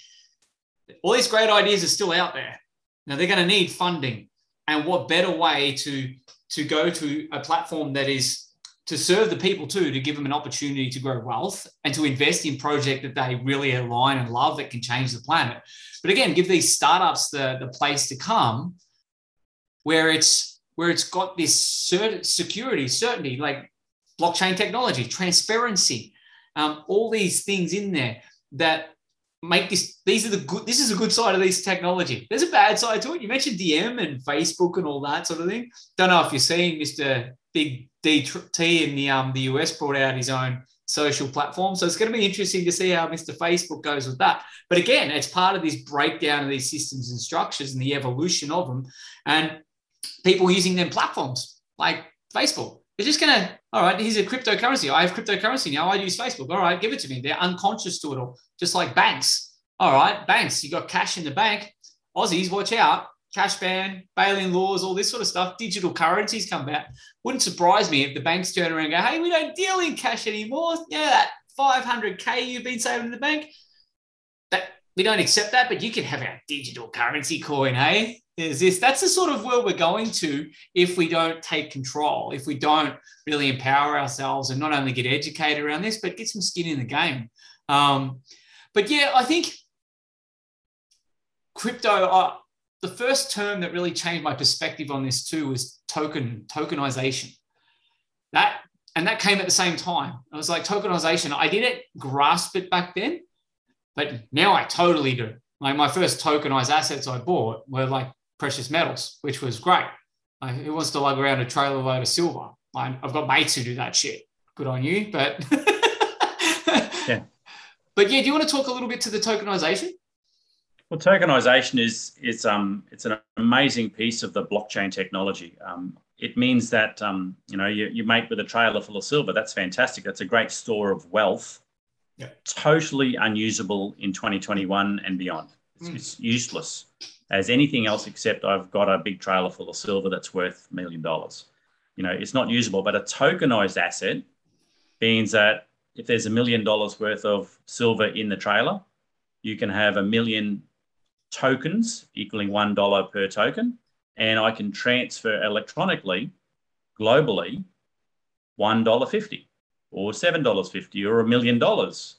all these great ideas are still out there. Now they're going to need funding, and what better way to to go to a platform that is to serve the people too, to give them an opportunity to grow wealth and to invest in project that they really align and love that can change the planet. But again, give these startups the, the place to come where it's where it's got this cert- security, certainty, like blockchain technology, transparency, um, all these things in there that make this these are the good this is a good side of this technology. There's a bad side to it. You mentioned Diem and facebook and all that sort of thing. Don't know if you're seeing mr big dt in the um the us brought out his own social platform. So it's going to be interesting to see how mr facebook goes with that. But again it's part of this breakdown of these systems and structures and the evolution of them and people using them platforms like facebook they're just going to, all right, here's a cryptocurrency. I have cryptocurrency now. I use Facebook. All right, give it to me. They're unconscious to it all, just like banks. All right, banks, you got cash in the bank. Aussies, watch out. Cash ban, bail-in laws, all this sort of stuff. Digital currencies come back. Wouldn't surprise me if the banks turn around and go, hey, we don't deal in cash anymore. Yeah, that 500K you've been saving in the bank, that we don't accept that, but you can have our digital currency coin, hey? is this. That's the sort of world we're going to if we don't take control if we don't really empower ourselves and not only get educated around this but get some skin in the game. Um, but yeah i think crypto uh, the first term that really changed my perspective on this too was token tokenization. That and that came at the same time. I was like tokenization. I didn't grasp it back then but now i totally do like my first tokenized assets i bought were like precious metals, which was great. Like, who wants to lug around a trailer load of silver? Like, I've got mates who do that shit. Good on you, but yeah. But yeah, do you want to talk a little bit to the tokenization? Well, tokenization is is um it's an amazing piece of the blockchain technology. Um, it means that um, you know you, you make with a trailer full of silver. That's fantastic. That's a great store of wealth. Totally unusable in 2021 and beyond. It's, mm. it's useless as anything else except I've got a big trailer full of silver that's worth a million dollars. You know, it's not usable, but a tokenized asset means that if there's a million dollars worth of silver in the trailer, you can have a million tokens equaling one dollar per token, and I can transfer electronically, globally, one dollar fifty, or seven dollars fifty, or a million dollars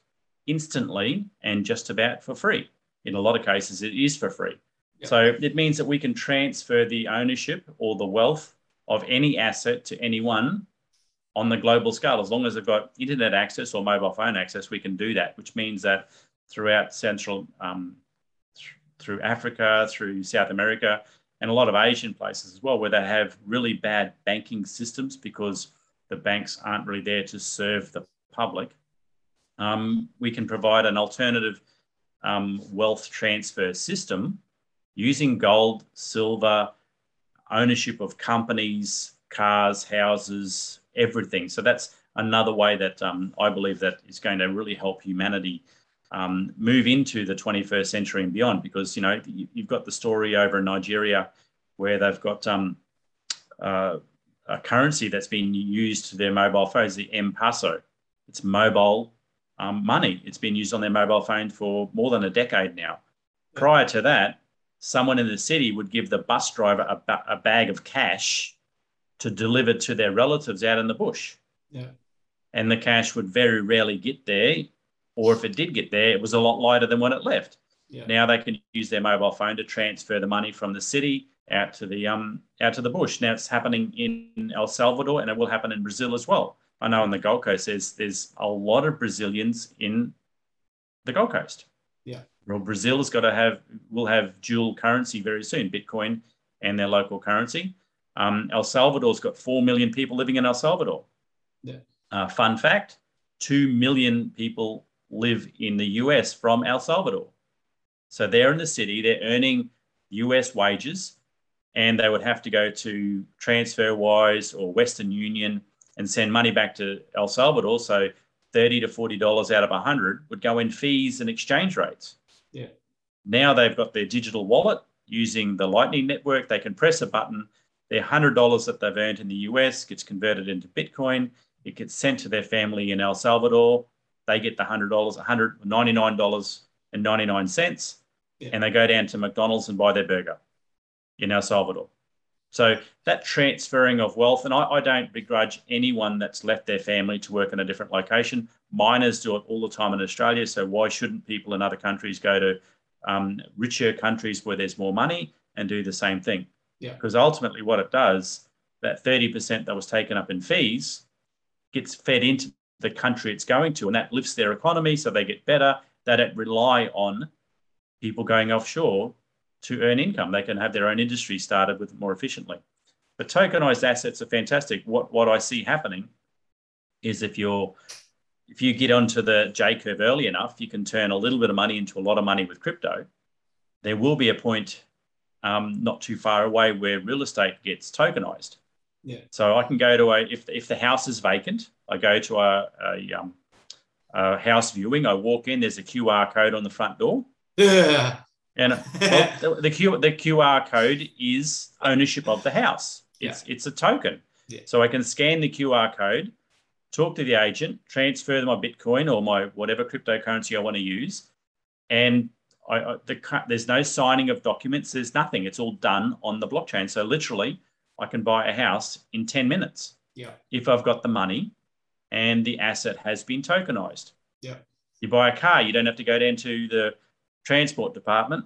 instantly and just about for free. In a lot of cases, it is for free. So it means that we can transfer the ownership or the wealth of any asset to anyone on the global scale. As long as they've got internet access or mobile phone access, we can do that, which means that throughout Central, um, th- through Africa, through South America, and a lot of Asian places as well, where they have really bad banking systems because the banks aren't really there to serve the public, um, we can provide an alternative um, wealth transfer system using gold, silver, ownership of companies, cars, houses, everything. So that's another way that um, I believe that is going to really help humanity um, move into the 21st century and beyond. Because you know you've got the story over in Nigeria where they've got um, uh, a currency that's been used to their mobile phones, the M-Pesa. It's mobile um, money. It's been used on their mobile phone for more than a decade now. Prior to that, someone in the city would give the bus driver a, ba- a bag of cash to deliver to their relatives out in the bush. Yeah. And the cash would very rarely get there, or if it did get there, it was a lot lighter than when it left. Yeah. Now they can use their mobile phone to transfer the money from the city out to the um out to the bush. Now it's happening in El Salvador and it will happen in Brazil as well. I know on the Gold Coast there's there's a lot of Brazilians in the Gold Coast. Yeah. Well, Brazil has got to have will have dual currency very soon, Bitcoin and their local currency. Um, El Salvador's got four million people living in El Salvador. Yeah. Uh, fun fact: two million people live in the US from El Salvador. So they're in the city, they're earning US wages, and they would have to go to TransferWise or Western Union and send money back to El Salvador. So 30 to $40 out of a 100 would go in fees and exchange rates. Yeah. Now they've got their digital wallet using the Lightning Network. They can press a button. Their $100 that they've earned in the US gets converted into Bitcoin. It gets sent to their family in El Salvador. They get the $100, $199.99. Yeah. And they go down to McDonald's and buy their burger in El Salvador. So that transferring of wealth, and I, I, don't begrudge anyone that's left their family to work in a different location. Miners do it all the time in Australia. So why shouldn't people in other countries go to um, richer countries where there's more money and do the same thing? Yeah. Because ultimately, what it does, that 30% that was taken up in fees gets fed into the country it's going to, and that lifts their economy so they get better. They don't rely on people going offshore to earn income. They can have their own industry started with more efficiently. But tokenized assets are fantastic. What what I see happening is if you're if you get onto the J curve early enough, you can turn a little bit of money into a lot of money with crypto. There will be a point um, not too far away where real estate gets tokenized. Yeah. So I can go to a if if the house is vacant, I go to a, a, um, a house viewing. I walk in. There's a QR code on the front door. Yeah. And well, the, the, Q, the QR code is ownership of the house. It's yeah. it's a token. Yeah. So I can scan the QR code, talk to the agent, transfer my Bitcoin or my whatever cryptocurrency I want to use, and I, I, the, there's no signing of documents. There's nothing. It's all done on the blockchain. So literally, I can buy a house in 10 minutes. Yeah. If I've got the money and the asset has been tokenized. Yeah. You buy a car, you don't have to go down to the transport department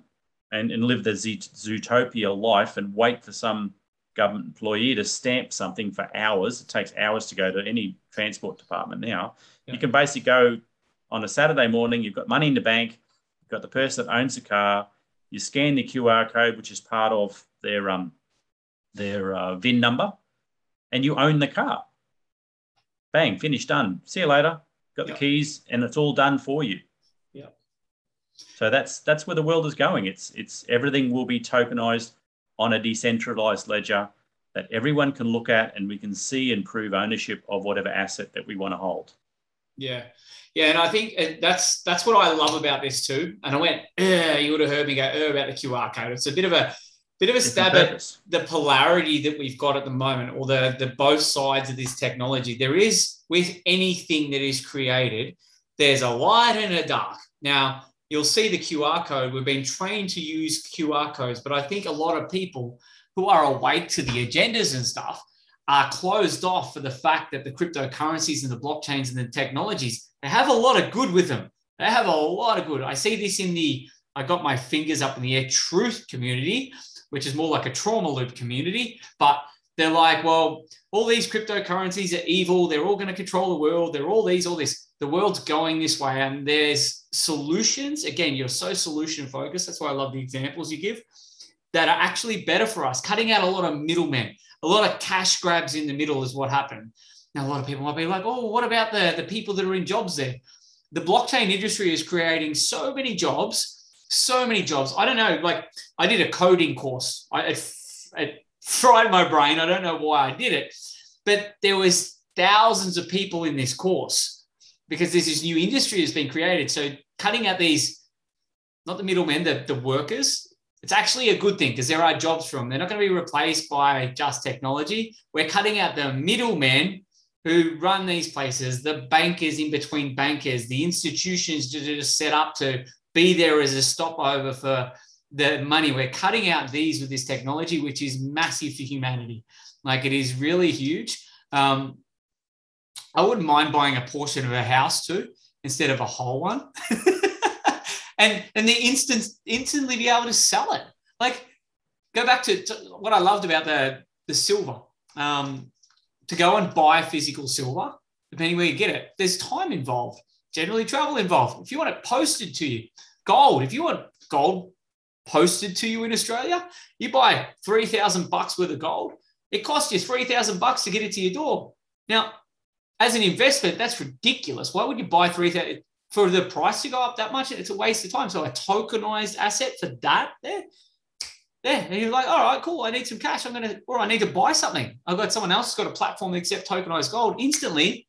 and, and live the Zootopia life and wait for some government employee to stamp something for hours. It takes hours to go to any transport department now. Yeah. You can basically go on a Saturday morning, you've got money in the bank, you've got the person that owns the car, you scan the QR code, which is part of their um their uh, VIN number, and you own the car. Bang, finished, done. See you later. Got the keys, and it's all done for you. So that's that's where the world is going. It's it's everything will be tokenized on a decentralized ledger that everyone can look at and we can see and prove ownership of whatever asset that we want to hold. Yeah. Yeah, and I think that's that's what I love about this too. And I went, you would have heard me go about the QR code. It's a bit of a bit of a stab at the polarity that we've got at the moment, or the the both sides of this technology. There is with anything that is created, there's a light and a dark. Now, you'll see the QR code. We've been trained to use QR codes, but I think a lot of people who are awake to the agendas and stuff are closed off for the fact that the cryptocurrencies and the blockchains and the technologies, they have a lot of good with them. They have a lot of good. I see this in the, I got my fingers up in the air, truth community, which is more like a trauma loop community. But they're like, well, all these cryptocurrencies are evil. They're all going to control the world. They're all these, all this. The world's going this way, and there's solutions. Again, you're so solution focused. That's why I love the examples you give that are actually better for us. Cutting out a lot of middlemen, a lot of cash grabs in the middle is what happened. Now, a lot of people might be like, oh, what about the, the people that are in jobs there? The blockchain industry is creating so many jobs, so many jobs. I don't know, like I did a coding course. I, it, it fried my brain. I don't know why I did it, but there was thousands of people in this course because there's this new industry has been created. So cutting out these, not the middlemen, the, the workers, it's actually a good thing because there are jobs for them. They're not going to be replaced by just technology. We're cutting out the middlemen who run these places, the bankers in between bankers, the institutions that are set up to be there as a stopover for the money. We're cutting out these with this technology, which is massive for humanity. Like it is really huge. Um, I wouldn't mind buying a portion of a house too, instead of a whole one. and and the instant instantly be able to sell it. Like go back to, to what I loved about the the silver. Um, to go and buy physical silver, depending where you get it, there's time involved, generally travel involved. If you want it posted to you, gold. If you want gold posted to you in Australia, you buy 3,000 bucks worth of gold. It costs you 3,000 bucks to get it to your door. Now, as an investment, that's ridiculous. Why would you buy 3,000 for the price to go up that much? It's a waste of time. So a tokenized asset for that there, there. And you're like, all right, cool. I need some cash. I'm going to, or I need to buy something. I've got someone else who's got a platform that accept tokenized gold. Instantly,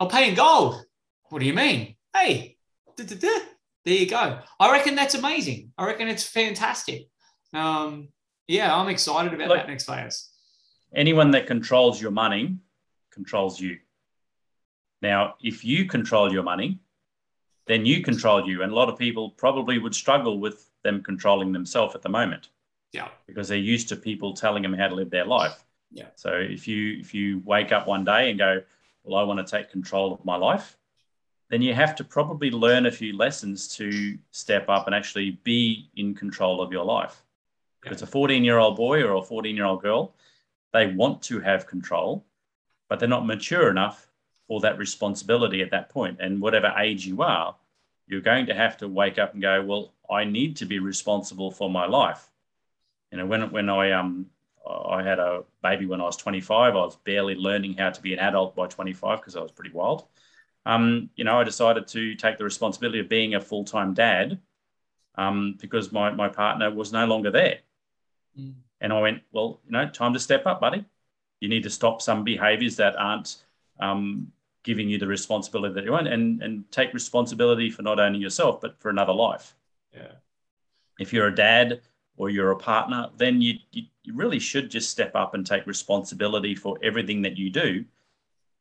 I'll pay in gold. What do you mean? Hey, there you go. I reckon that's amazing. I reckon it's fantastic. Um, yeah, I'm excited about that next phase. Anyone that controls your money controls you. Now, if you control your money, then you control you. And a lot of people probably would struggle with them controlling themselves at the moment. Yeah. Because they're used to people telling them how to live their life. Yeah. So if you if you wake up one day and go, well, I want to take control of my life, then you have to probably learn a few lessons to step up and actually be in control of your life. If it's a 14 year old boy or a 14 year old girl, they want to have control, but they're not mature enough for that responsibility at that point. And whatever age you are, you're going to have to wake up and go, well, I need to be responsible for my life. You know, when when I um I had a baby when I was 25, I was barely learning how to be an adult by 25 because I was pretty wild um, you know, I decided to take the responsibility of being a full time dad um, because my, my partner was no longer there. Mm. And I went, well, you know, time to step up, buddy. You need to stop some behaviors that aren't um, giving you the responsibility that you want and, and take responsibility for not only yourself, but for another life. Yeah. If you're a dad or you're a partner, then you, you, you really should just step up and take responsibility for everything that you do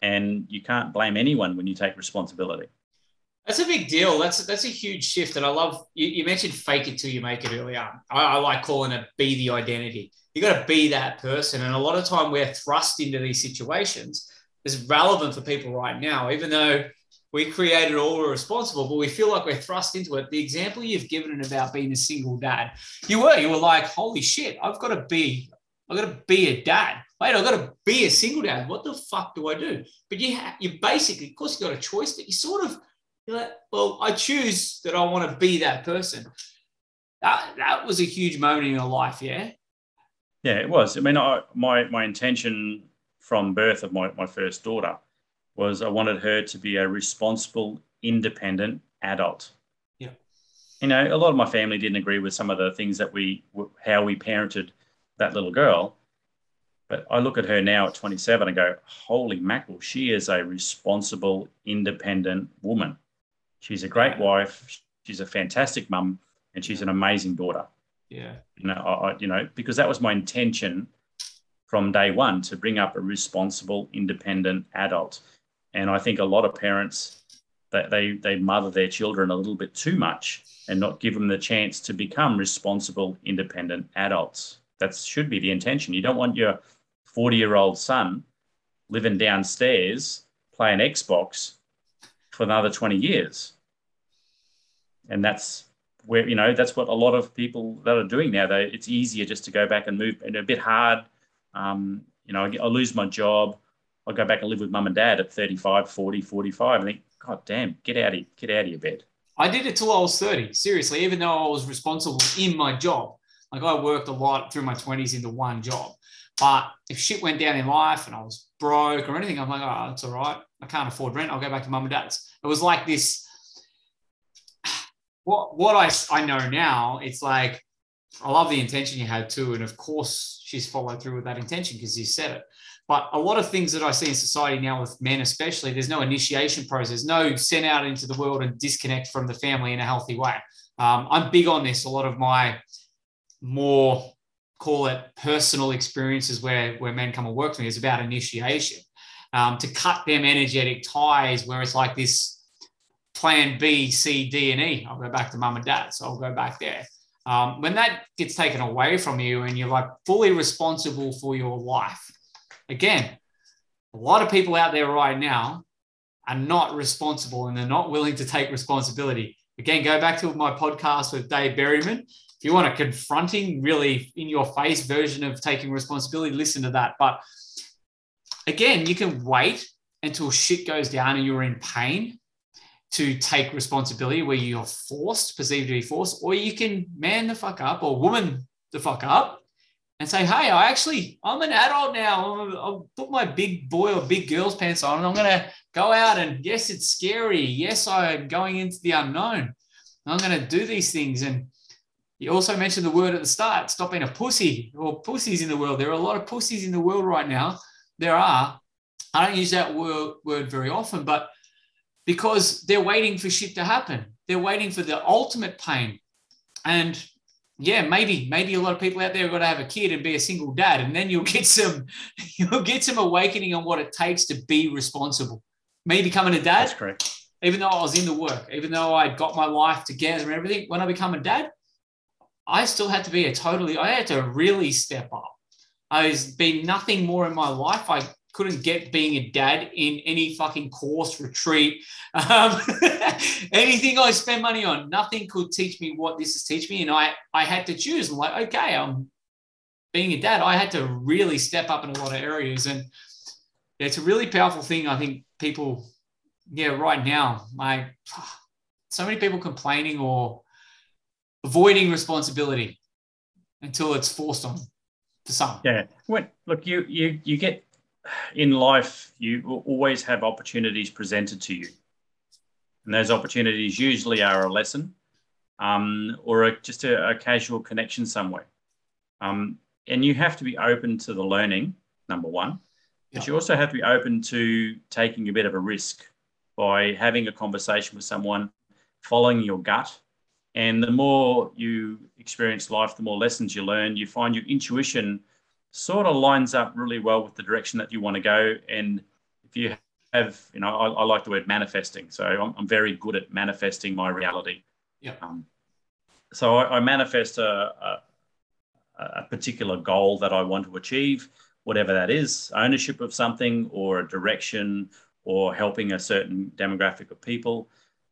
and you can't blame anyone when you take responsibility. That's a big deal. That's that's a huge shift, and I love you, you mentioned fake it till you make it earlier. I, I like calling it be the identity. You got to be that person, and a lot of time we're thrust into these situations. Is relevant for people right now, even though we created all we're responsible, but we feel like we're thrust into it. The example you've given about being a single dad, you were, you were like, holy shit, I've got to be, I've got to be a dad wait, I've got to be a single dad. What the fuck do I do? But you have, you basically, of course, you got a choice, but you sort of, you're like, well, I choose that I want to be that person. That, that was a huge moment in your life, yeah? Yeah, it was. I mean, I, my, my intention from birth of my, my first daughter was I wanted her to be a responsible, independent adult. Yeah. You know, a lot of my family didn't agree with some of the things that we, how we parented that little girl. But I look at her now at 27 and go, holy mackerel, she is a responsible, independent woman. She's a great wife. She's a fantastic mum, and she's an amazing daughter. Yeah. You know, I, you know, because that was my intention from day one to bring up a responsible, independent adult. And I think a lot of parents that they they mother their children a little bit too much and not give them the chance to become responsible, independent adults. That should be the intention. You don't want your 40 year old son living downstairs playing Xbox for another 20 years. And that's where, you know, that's what a lot of people that are doing now. They, it's easier just to go back and move and a bit hard. Um, you know, I, I lose my job. I go back and live with mum and dad at 35, 40, 45. I think, God damn, get out of get out of your bed. I did it till I was 30. Seriously, even though I was responsible in my job. Like I worked a lot through my 20s into one job. But if shit went down in life and I was broke or anything, I'm like, oh, that's all right. I can't afford rent. I'll go back to mum and dad's. It was like this. What what I, I know now, it's like I love the intention you had too. And of course, she's followed through with that intention because you said it. But a lot of things that I see in society now with men, especially, there's no initiation process, no sent out into the world and disconnect from the family in a healthy way. Um, I'm big on this. A lot of my more call it personal experiences where, where men come and work with me is about initiation. Um, to cut them energetic ties where it's like this plan B, C, D, and E. I'll go back to mum and dad. So I'll go back there. Um, when that gets taken away from you and you're like fully responsible for your life, again, a lot of people out there right now are not responsible and they're not willing to take responsibility. Again, go back to my podcast with Dave Berryman if you want a confronting, really in your face version of taking responsibility, listen to that. But again, you can wait until shit goes down and you're in pain to take responsibility where you're forced, perceived to be forced, or you can man the fuck up or woman the fuck up and say, hey, I actually, I'm an adult now. I'll put my big boy or big girl's pants on and I'm going to go out and yes, it's scary. Yes, I'm going into the unknown. I'm going to do these things. And you also mentioned the word at the start, stop being a pussy or pussies in the world. There are a lot of pussies in the world right now. There are. I don't use that word, word very often, but because they're waiting for shit to happen. They're waiting for the ultimate pain. And yeah, maybe, maybe a lot of people out there have got to have a kid and be a single dad, and then you'll get some, you'll get some awakening on what it takes to be responsible. Me becoming a dad. That's correct. Even though I was in the work, even though I got my life together and everything, when I become a dad, I still had to be a totally, I had to really step up. I was been nothing more in my life. I couldn't get being a dad in any fucking course, retreat, um, anything I spend money on. Nothing could teach me what this is teach me. And I, I had to choose. I'm like, okay, I'm being a dad. I had to really step up in a lot of areas. And it's a really powerful thing. I think people, yeah, right now, like so many people complaining or avoiding responsibility until it's forced on to some. Yeah. When, look, you you you get in life, you will always have opportunities presented to you, and those opportunities usually are a lesson, um, or a, just a, a, casual connection somewhere. Um, and you have to be open to the learning. Number one, but you also have to be open to taking a bit of a risk by having a conversation with someone, following your gut. And the more you experience life, the more lessons you learn. You find your intuition sort of lines up really well with the direction that you want to go. And if you have, you know, I, I like the word manifesting. So I'm, I'm, very good at manifesting my reality. Yeah. Um, so I, I manifest a, a, a particular goal that I want to achieve, whatever that is, ownership of something or a direction or helping a certain demographic of people.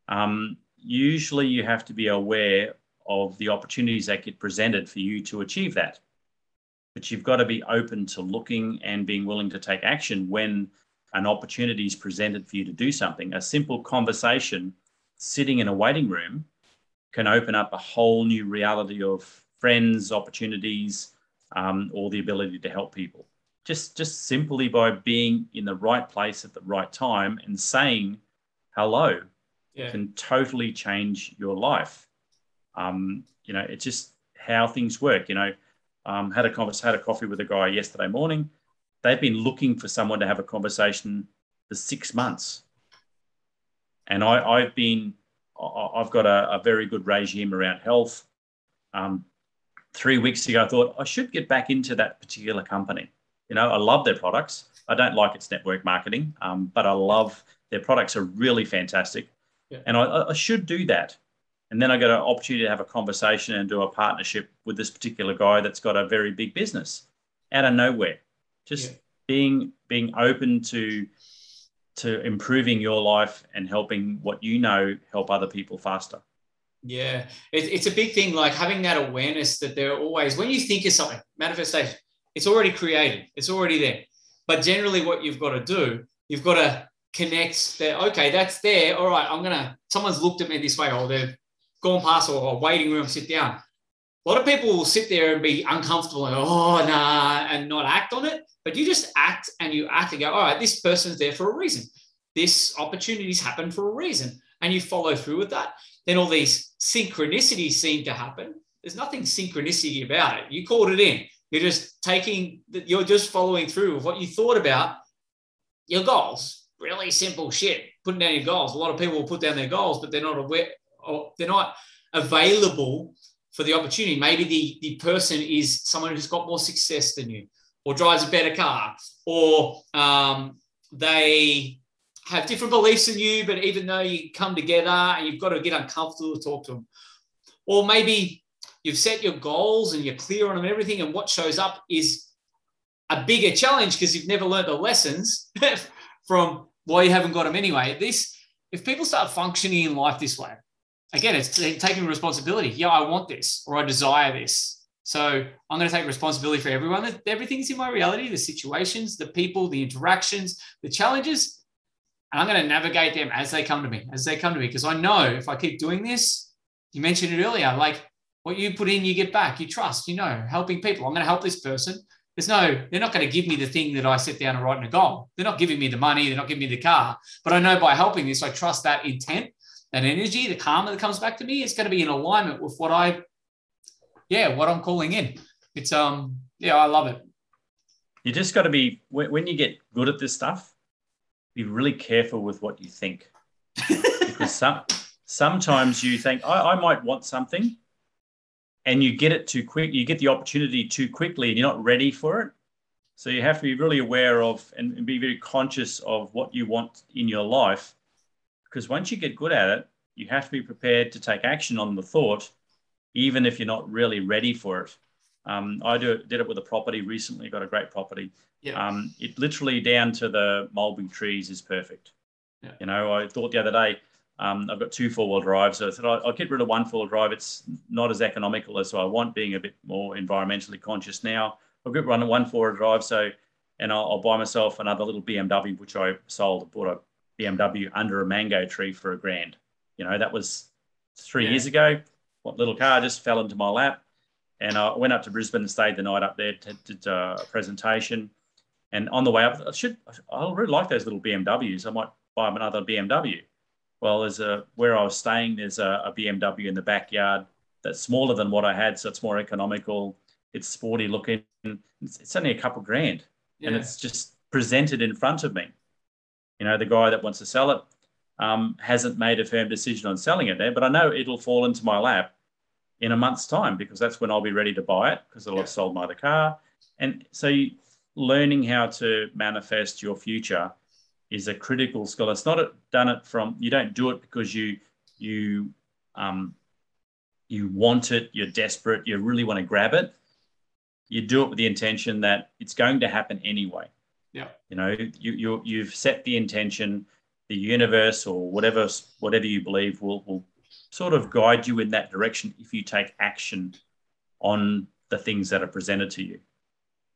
Um, usually you have to be aware of the opportunities that get presented for you to achieve that but you've got to be open to looking and being willing to take action when an opportunity is presented for you to do something. A simple conversation sitting in a waiting room can open up a whole new reality of friends, opportunities, um, or the ability to help people. Just, just simply by being in the right place at the right time and saying hello yeah. can totally change your life. Um, you know, it's just how things work. You know, um, had a conversation, had a coffee with a guy yesterday morning. They've been looking for someone to have a conversation for six months, and I, have been, I've got a, a, very good regime around health. Um, three weeks ago, I thought I should get back into that particular company. You know, I love their products. I don't like its network marketing, um, but I love their products are really fantastic, yeah. and I, I should do that. And then I got an opportunity to have a conversation and do a partnership with this particular guy that's got a very big business out of nowhere. Just yeah. being being open to to improving your life and helping what you know help other people faster. Yeah, it, it's a big thing. Like having that awareness that there are always when you think of something manifestation, it's already created, it's already there. But generally, what you've got to do, you've got to connect that. Okay, that's there. All right, I'm gonna. Someone's looked at me this way, or they've gone past or a waiting room, sit down. A lot of people will sit there and be uncomfortable and oh nah and not act on it. But you just act and you act and go, all right, this person's there for a reason. This opportunity's happened for a reason. And you follow through with that. Then all these synchronicities seem to happen. There's nothing synchronicity about it. You called it in. You're just taking, you're just following through with what you thought about your goals. Really simple shit. Putting down your goals. A lot of people will put down their goals, but they're not aware, or they're not available for the opportunity. Maybe the, the person is someone who's got more success than you, or drives a better car, or um, they have different beliefs than you, but even though you come together and you've got to get uncomfortable to talk to them. Or maybe you've set your goals and you're clear on them everything, and what shows up is a bigger challenge because you've never learned the lessons from why you haven't got them anyway. This, if people start functioning in life this way, again, it's taking responsibility. Yeah, I want this or I desire this. So I'm going to take responsibility for everyone. Everything's in my reality, the situations, the people, the interactions, the challenges. And I'm going to navigate them as they come to me, as they come to me. Because I know if I keep doing this, you mentioned it earlier, like what you put in, you get back. You trust, you know, helping people. I'm going to help this person. There's no, they're not going to give me the thing that I sit down and write in a goal. They're not giving me the money. They're not giving me the car. But I know by helping this, I trust that intent that energy, the karma that comes back to me, is going to be in alignment with what I, yeah, what I'm calling in. It's um, yeah, I love it. You just got to be when you get good at this stuff, be really careful with what you think, because some sometimes you think I, I might want something, and you get it too quick. You get the opportunity too quickly, and you're not ready for it. So you have to be really aware of and, and be very conscious of what you want in your life because once you get good at it, you have to be prepared to take action on the thought even if you're not really ready for it. Um, I do, did it with a property recently, got a great property. Yeah. Um, it literally down to the mulberry trees is perfect. Yeah. You know, I thought the other day, um, I've got two four wheel drives. So I said, I'll, I'll get rid of one four wheel drive. It's not as economical as I want, being a bit more environmentally conscious now. I'll get rid of one four wheel drive. So, and I'll, I'll, buy myself another little BMW, which I sold. Bought a BMW under a mango tree for a grand. You know, that was three yeah. years ago. What little car just fell into my lap. And I went up to Brisbane and stayed the night up there, to, did uh, a presentation. And on the way up, I should, I really like those little BMWs. I might buy another BMW. Well, there's a where I was staying. There's a, a BMW in the backyard that's smaller than what I had, so it's more economical. It's sporty looking. It's, it's only a couple grand, yeah. and it's just presented in front of me. You know, the guy that wants to sell it um, hasn't made a firm decision on selling it there, but I know it'll fall into my lap in a month's time because that's when I'll be ready to buy it because I'll have sold my other car. And so, you, learning how to manifest your future is a critical skill. It's not done it from you don't do it because you you um, you want it, you're desperate, you really want to grab it. You do it with the intention that it's going to happen anyway. Yeah. You know, you you you've set the intention, the universe or whatever whatever you believe will will sort of guide you in that direction if you take action on the things that are presented to you.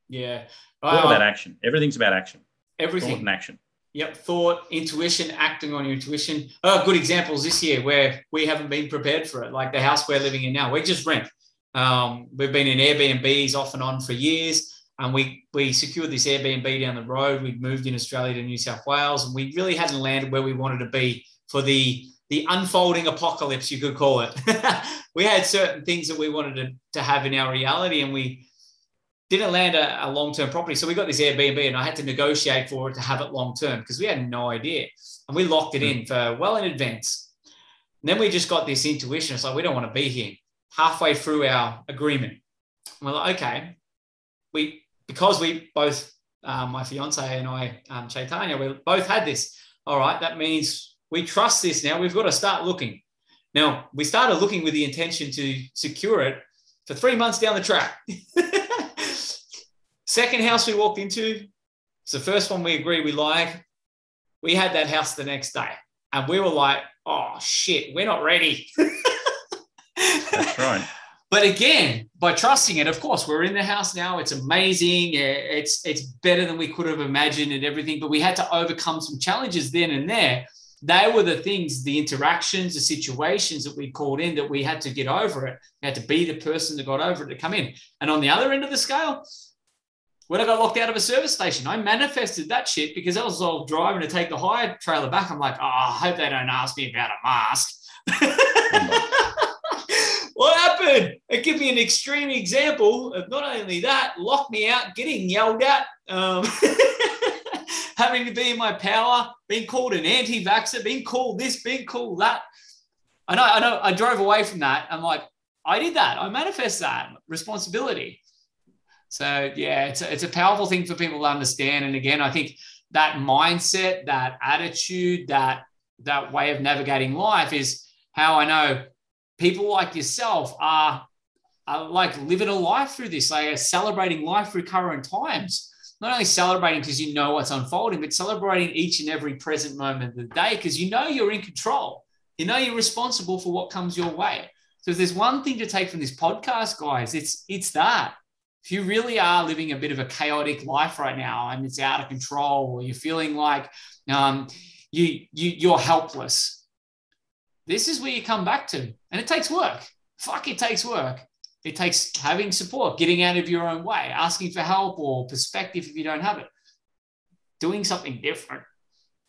Yeah. All about action. Everything's about action. Everything. in action. Yep, thought, intuition, acting on your intuition. Oh, good examples this year where we haven't been prepared for it, like the house we're living in now. We just rent. Um, we've been in Airbnbs off and on for years, and we we secured this Airbnb down the road. We'd moved in Australia to New South Wales, and we really hadn't landed where we wanted to be for the the unfolding apocalypse, you could call it. we had certain things that we wanted to, to have in our reality, and we didn't land a, a long term property. So we got this Airbnb and I had to negotiate for it to have it long term because we had no idea. And we locked it in mm. for well in advance. And then we just got this intuition. It's like, we don't want to be here. Halfway through our agreement, we're like, okay, we, because we both, um, my fiance and I, um, Chaitanya, we both had this. All right, that means we trust this now. We've got to start looking. Now, we started looking with the intention to secure it for three months down the track. Second house we walked into, it's the first one we agree we like. We had that house the next day, and we were like, "Oh shit, we're not ready." That's right. But again, by trusting it, of course, we're in the house now. It's amazing. It's it's better than we could have imagined and everything. But we had to overcome some challenges then and there. They were the things, the interactions, the situations that we called in that we had to get over it. We had to be the person that got over it to come in. And on the other end of the scale, when I got locked out of a service station, I manifested that shit because I was all driving to take the hire trailer back. I'm like, oh, I hope they don't ask me about a mask. what happened? It gave me an extreme example of not only that, locked me out, getting yelled at, um, having to be in my power, being called an anti-vaxxer, being called this, being called that. I know, I know, I drove away from that. I'm like, I did that. I manifest that responsibility. So yeah, it's a, it's a powerful thing for people to understand. And again, I think that mindset, that attitude, that that way of navigating life is how I know people like yourself are, are like living a life through this, like celebrating life through current times. Not only celebrating because you know what's unfolding, but celebrating each and every present moment of the day because you know you're in control. You know you're responsible for what comes your way. So if there's one thing to take from this podcast, guys, it's it's that if you really are living a bit of a chaotic life right now and it's out of control, or you're feeling like um, you, you you're helpless, this is where you come back to, and it takes work. Fuck, it takes work. It takes having support, getting out of your own way, asking for help or perspective if you don't have it, doing something different.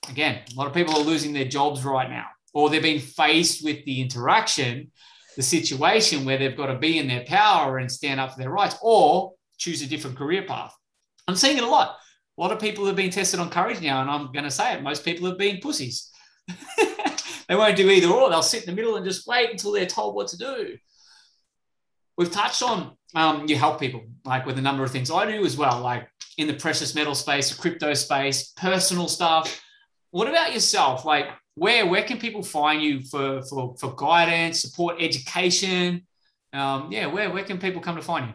Again, a lot of people are losing their jobs right now, or they're being faced with the interaction the situation where they've got to be in their power and stand up for their rights or choose a different career path. I'm seeing it a lot. A lot of people have been tested on courage now, and I'm going to say it. Most people have been pussies. they won't do either or. They'll sit in the middle and just wait until they're told what to do. We've touched on um, you help people like with a number of things I do as well, like in the precious metal space, the crypto space, personal stuff. What about yourself? Like, where where can people find you for for, for guidance, support, education? um, yeah, where, where can people come to find you?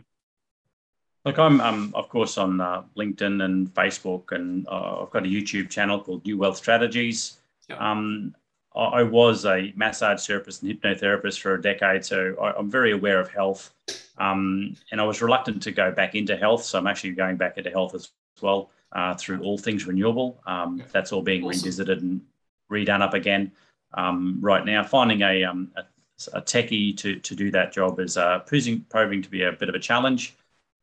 Look, I'm um, of course on uh, LinkedIn and Facebook, and uh, I've got a YouTube channel called New Wealth Strategies. Yep. Um, I, was a massage therapist and hypnotherapist for a decade, so I, am very aware of health. Um, and I was reluctant to go back into health, so I'm actually going back into health as well uh, through all things renewable. Um, that's all being awesome. revisited and redone up again um, right now. Finding a, um, a, a, techie to, to do that job is uh, proving, proving to be a bit of a challenge.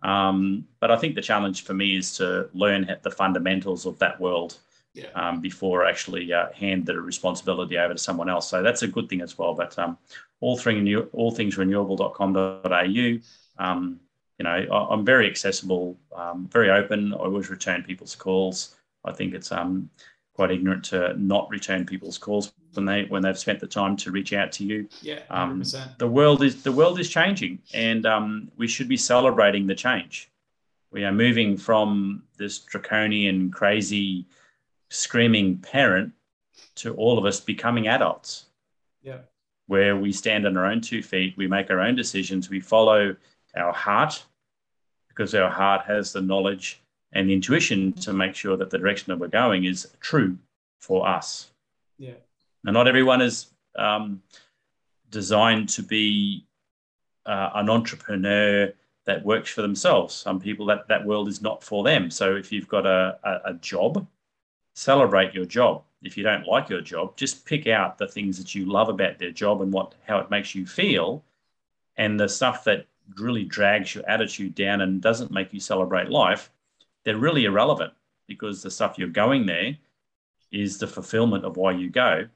Um, but I think the challenge for me is to learn the fundamentals of that world yeah. um, before actually uh, hand the responsibility over to someone else. So that's a good thing as well. But um, all, thing, all things renewable.com.au, um, you know, I, am very accessible, um, very open. I always return people's calls. I think it's um, quite ignorant to not return people's calls when they when they've spent the time to reach out to you. Yeah, um, the world is the world is changing, and um, we should be celebrating the change. We are moving from this draconian, crazy, screaming parent to all of us becoming adults. Yeah, where we stand on our own two feet, we make our own decisions, we follow our heart because our heart has the knowledge and the intuition to make sure that the direction that we're going is true for us. Yeah. Now, not everyone is um, designed to be uh, an entrepreneur that works for themselves. Some people that that world is not for them. So if you've got a, a, a job, celebrate your job. If you don't like your job, just pick out the things that you love about their job and what how it makes you feel, and the stuff that really drags your attitude down and doesn't make you celebrate life they're really irrelevant because the stuff you're going there is the fulfillment of why you go.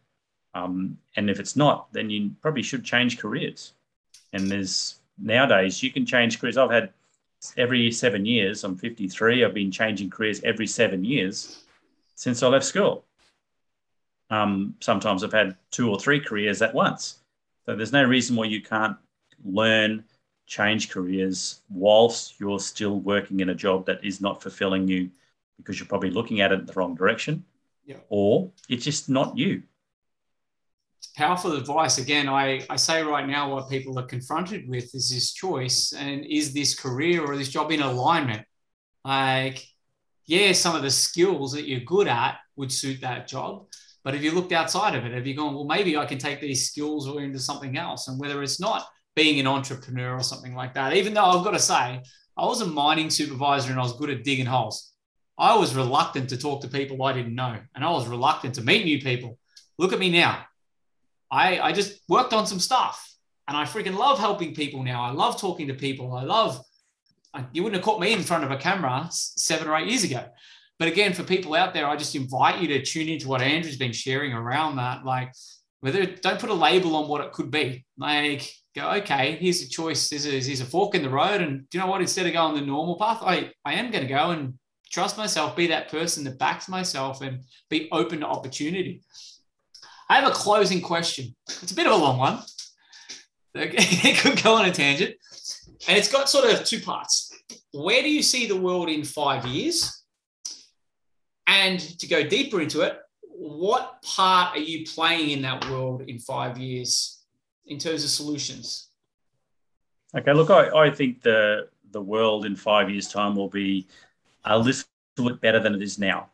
Um, and if it's not, then you probably should change careers. And there's nowadays you can change careers. I've had every seven years, I'm 53, I've been changing careers every seven years since I left school. Um, sometimes I've had two or three careers at once. So there's no reason why you can't learn change careers whilst you're still working in a job that is not fulfilling you because you're probably looking at it in the wrong direction yeah. or it's just not you. It's powerful advice. Again, I, I say right now what people are confronted with is this choice and is this career or this job in alignment? Like, yeah, some of the skills that you're good at would suit that job. But if you looked outside of it, have you gone, well, maybe I can take these skills or into something else? And whether it's not being an entrepreneur or something like that. Even though I've got to say, I was a mining supervisor and I was good at digging holes. I was reluctant to talk to people I didn't know, and I was reluctant to meet new people. Look at me now. I, I just worked on some stuff and I freaking love helping people now. I love talking to people. I love, you wouldn't have caught me in front of a camera seven or eight years ago. But again, for people out there, I just invite you to tune into what Andrew's been sharing around that. Like, whether don't put a label on what it could be. Like, go, okay, here's a choice. There's a, here's a fork in the road. And do you know what? Instead of going the normal path, I, I am going to go and trust myself, be that person that backs myself and be open to opportunity. I have a closing question. It's a bit of a long one. It could go on a tangent. And it's got sort of two parts. Where do you see the world in five years? And to go deeper into it, what part are you playing in that world in five years? in terms of solutions? Okay, look, I, I think the the world in five years' time will be a little bit better than it is now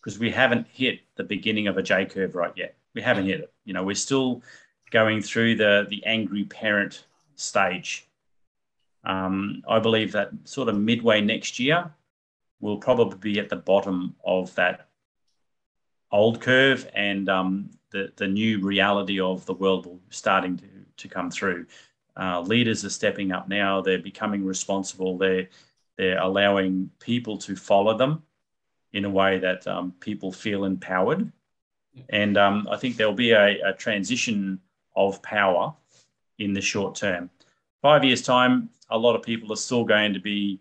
because we haven't hit the beginning of a J curve right yet. We haven't hit it. You know, we're still going through the the angry parent stage. Um, I believe that sort of midway next year, we'll probably be at the bottom of that old curve, and um, the the new reality of the world will starting to to come through. Uh, leaders are stepping up now. They're becoming responsible. They're they're allowing people to follow them in a way that um, people feel empowered. And um, I think there'll be a, a, transition of power in the short term. Five years' time, a lot of people are still going to be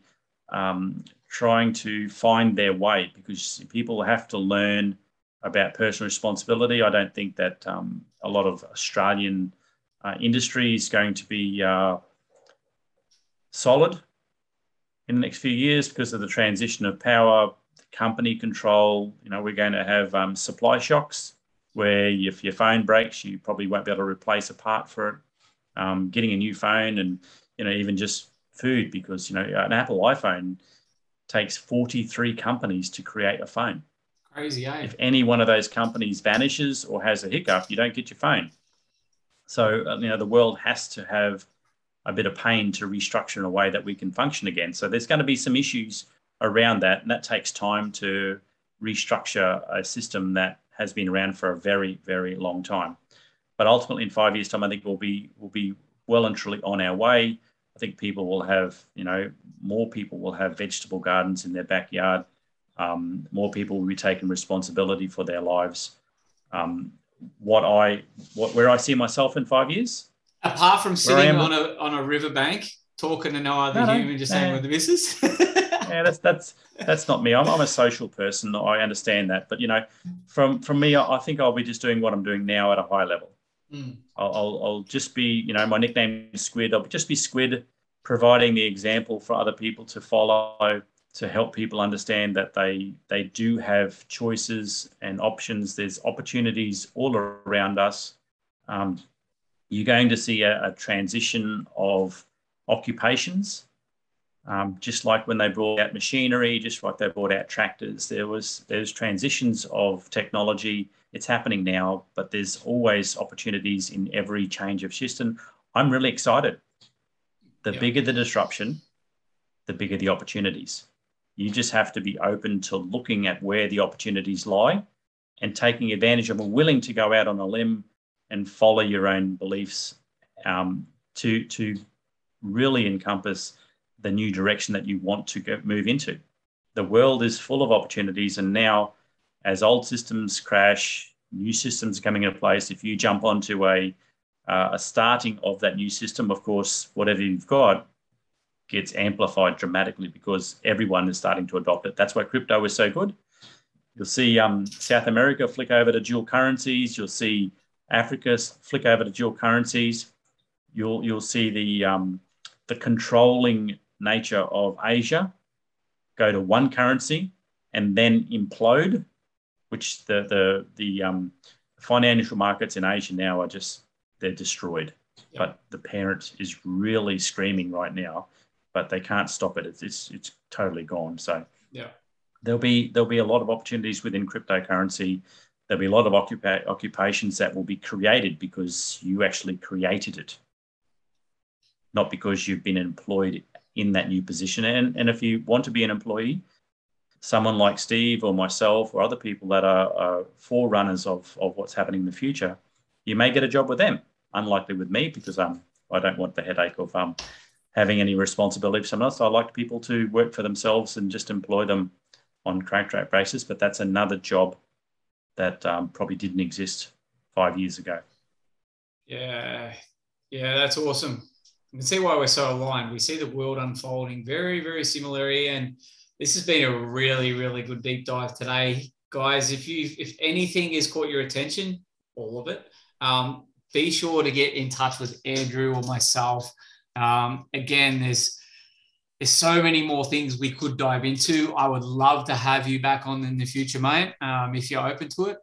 um, trying to find their way because people have to learn about personal responsibility. I don't think that um, a lot of Australian uh, industry is going to be uh, solid in the next few years because of the transition of power, company control. You know, we're going to have um, supply shocks where if your phone breaks, you probably won't be able to replace a part for it. Um, getting a new phone and you know, even just food, because, you know, an Apple iPhone takes 43 companies to create a phone. Crazy, eh? If any one of those companies vanishes or has a hiccup, you don't get your phone. So, uh, you know, the world has to have a bit of pain to restructure in a way that we can function again. So there's going to be some issues around that, and that takes time to restructure a system that has been around for a very, very long time. But ultimately, in five years' time, I think we'll be we'll be well and truly on our way. I think people will have, you know, more people will have vegetable gardens in their backyard. Um, more people will be taking responsibility for their lives. Um, what I, what where I see myself in five years, apart from sitting on a on a riverbank talking to no other no, human, just no, saying with the missus. yeah, that's that's that's not me. I'm, I'm a social person. I understand that, but you know, from from me, I think I'll be just doing what I'm doing now at a high level. Mm. I'll, I'll, I'll just be, you know, my nickname is Squid. I'll just be Squid, providing the example for other people to follow to help people understand that they they do have choices and options. There's opportunities all around us. Um, you're going to see a, a transition of occupations um, just like when they brought out machinery, just like they brought out tractors, there was there's transitions of technology. It's happening now, but there's always opportunities in every change of system. I'm really excited. The bigger the disruption, the bigger the opportunities. You just have to be open to looking at where the opportunities lie and taking advantage of them, willing to go out on a limb and follow your own beliefs um, to, to really encompass the new direction that you want to go, move into. The world is full of opportunities, and now, as old systems crash, new systems are coming into place. If you jump onto a uh, a starting of that new system, of course, whatever you've got gets amplified dramatically because everyone is starting to adopt it. That's why crypto is so good. You'll see um, South America flick over to dual currencies. You'll see Africa flick over to dual currencies. You'll you'll see the um, the controlling nature of Asia go to one currency and then implode, which the the the um, financial markets in Asia now are just they're destroyed. Yeah. But the parent is really screaming right now, but they can't stop it. It's it's, it's totally gone. So yeah, there'll be there'll be a lot of opportunities within cryptocurrency. There'll be a lot of occupa- occupations that will be created because you actually created it, not because you've been employed in that new position. And, and if you want to be an employee, someone like Steve or myself or other people that are, are forerunners of, of what's happening in the future, you may get a job with them. Unlikely with me because um, I don't want the headache of um, having any responsibility for someone else. I like people to work for themselves and just employ them on contract basis, but that's another job that um, probably didn't exist five years ago. Yeah, yeah, that's awesome. You can see why we're so aligned. We see the world unfolding very, very similarly. And this has been a really, really good deep dive today. Guys, if you if anything has caught your attention, all of it, um, be sure to get in touch with Andrew or myself. Um, again, there's there's so many more things we could dive into. I would love to have you back on in the future, mate, um, if you're open to it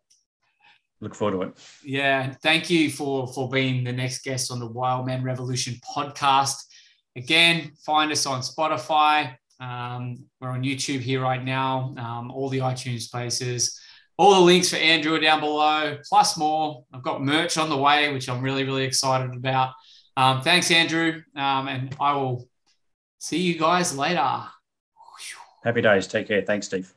look forward to it. Yeah, thank you for for being the next guest on the Wild Man Revolution podcast. Again, find us on Spotify. Um, we're on YouTube here right now. Um, all the iTunes spaces. All the links for Andrew are down below, plus more. I've got merch on the way, which I'm really, really excited about. Um, thanks, Andrew. Um, and I will see you guys later. Happy days. Take care. Thanks, Steve.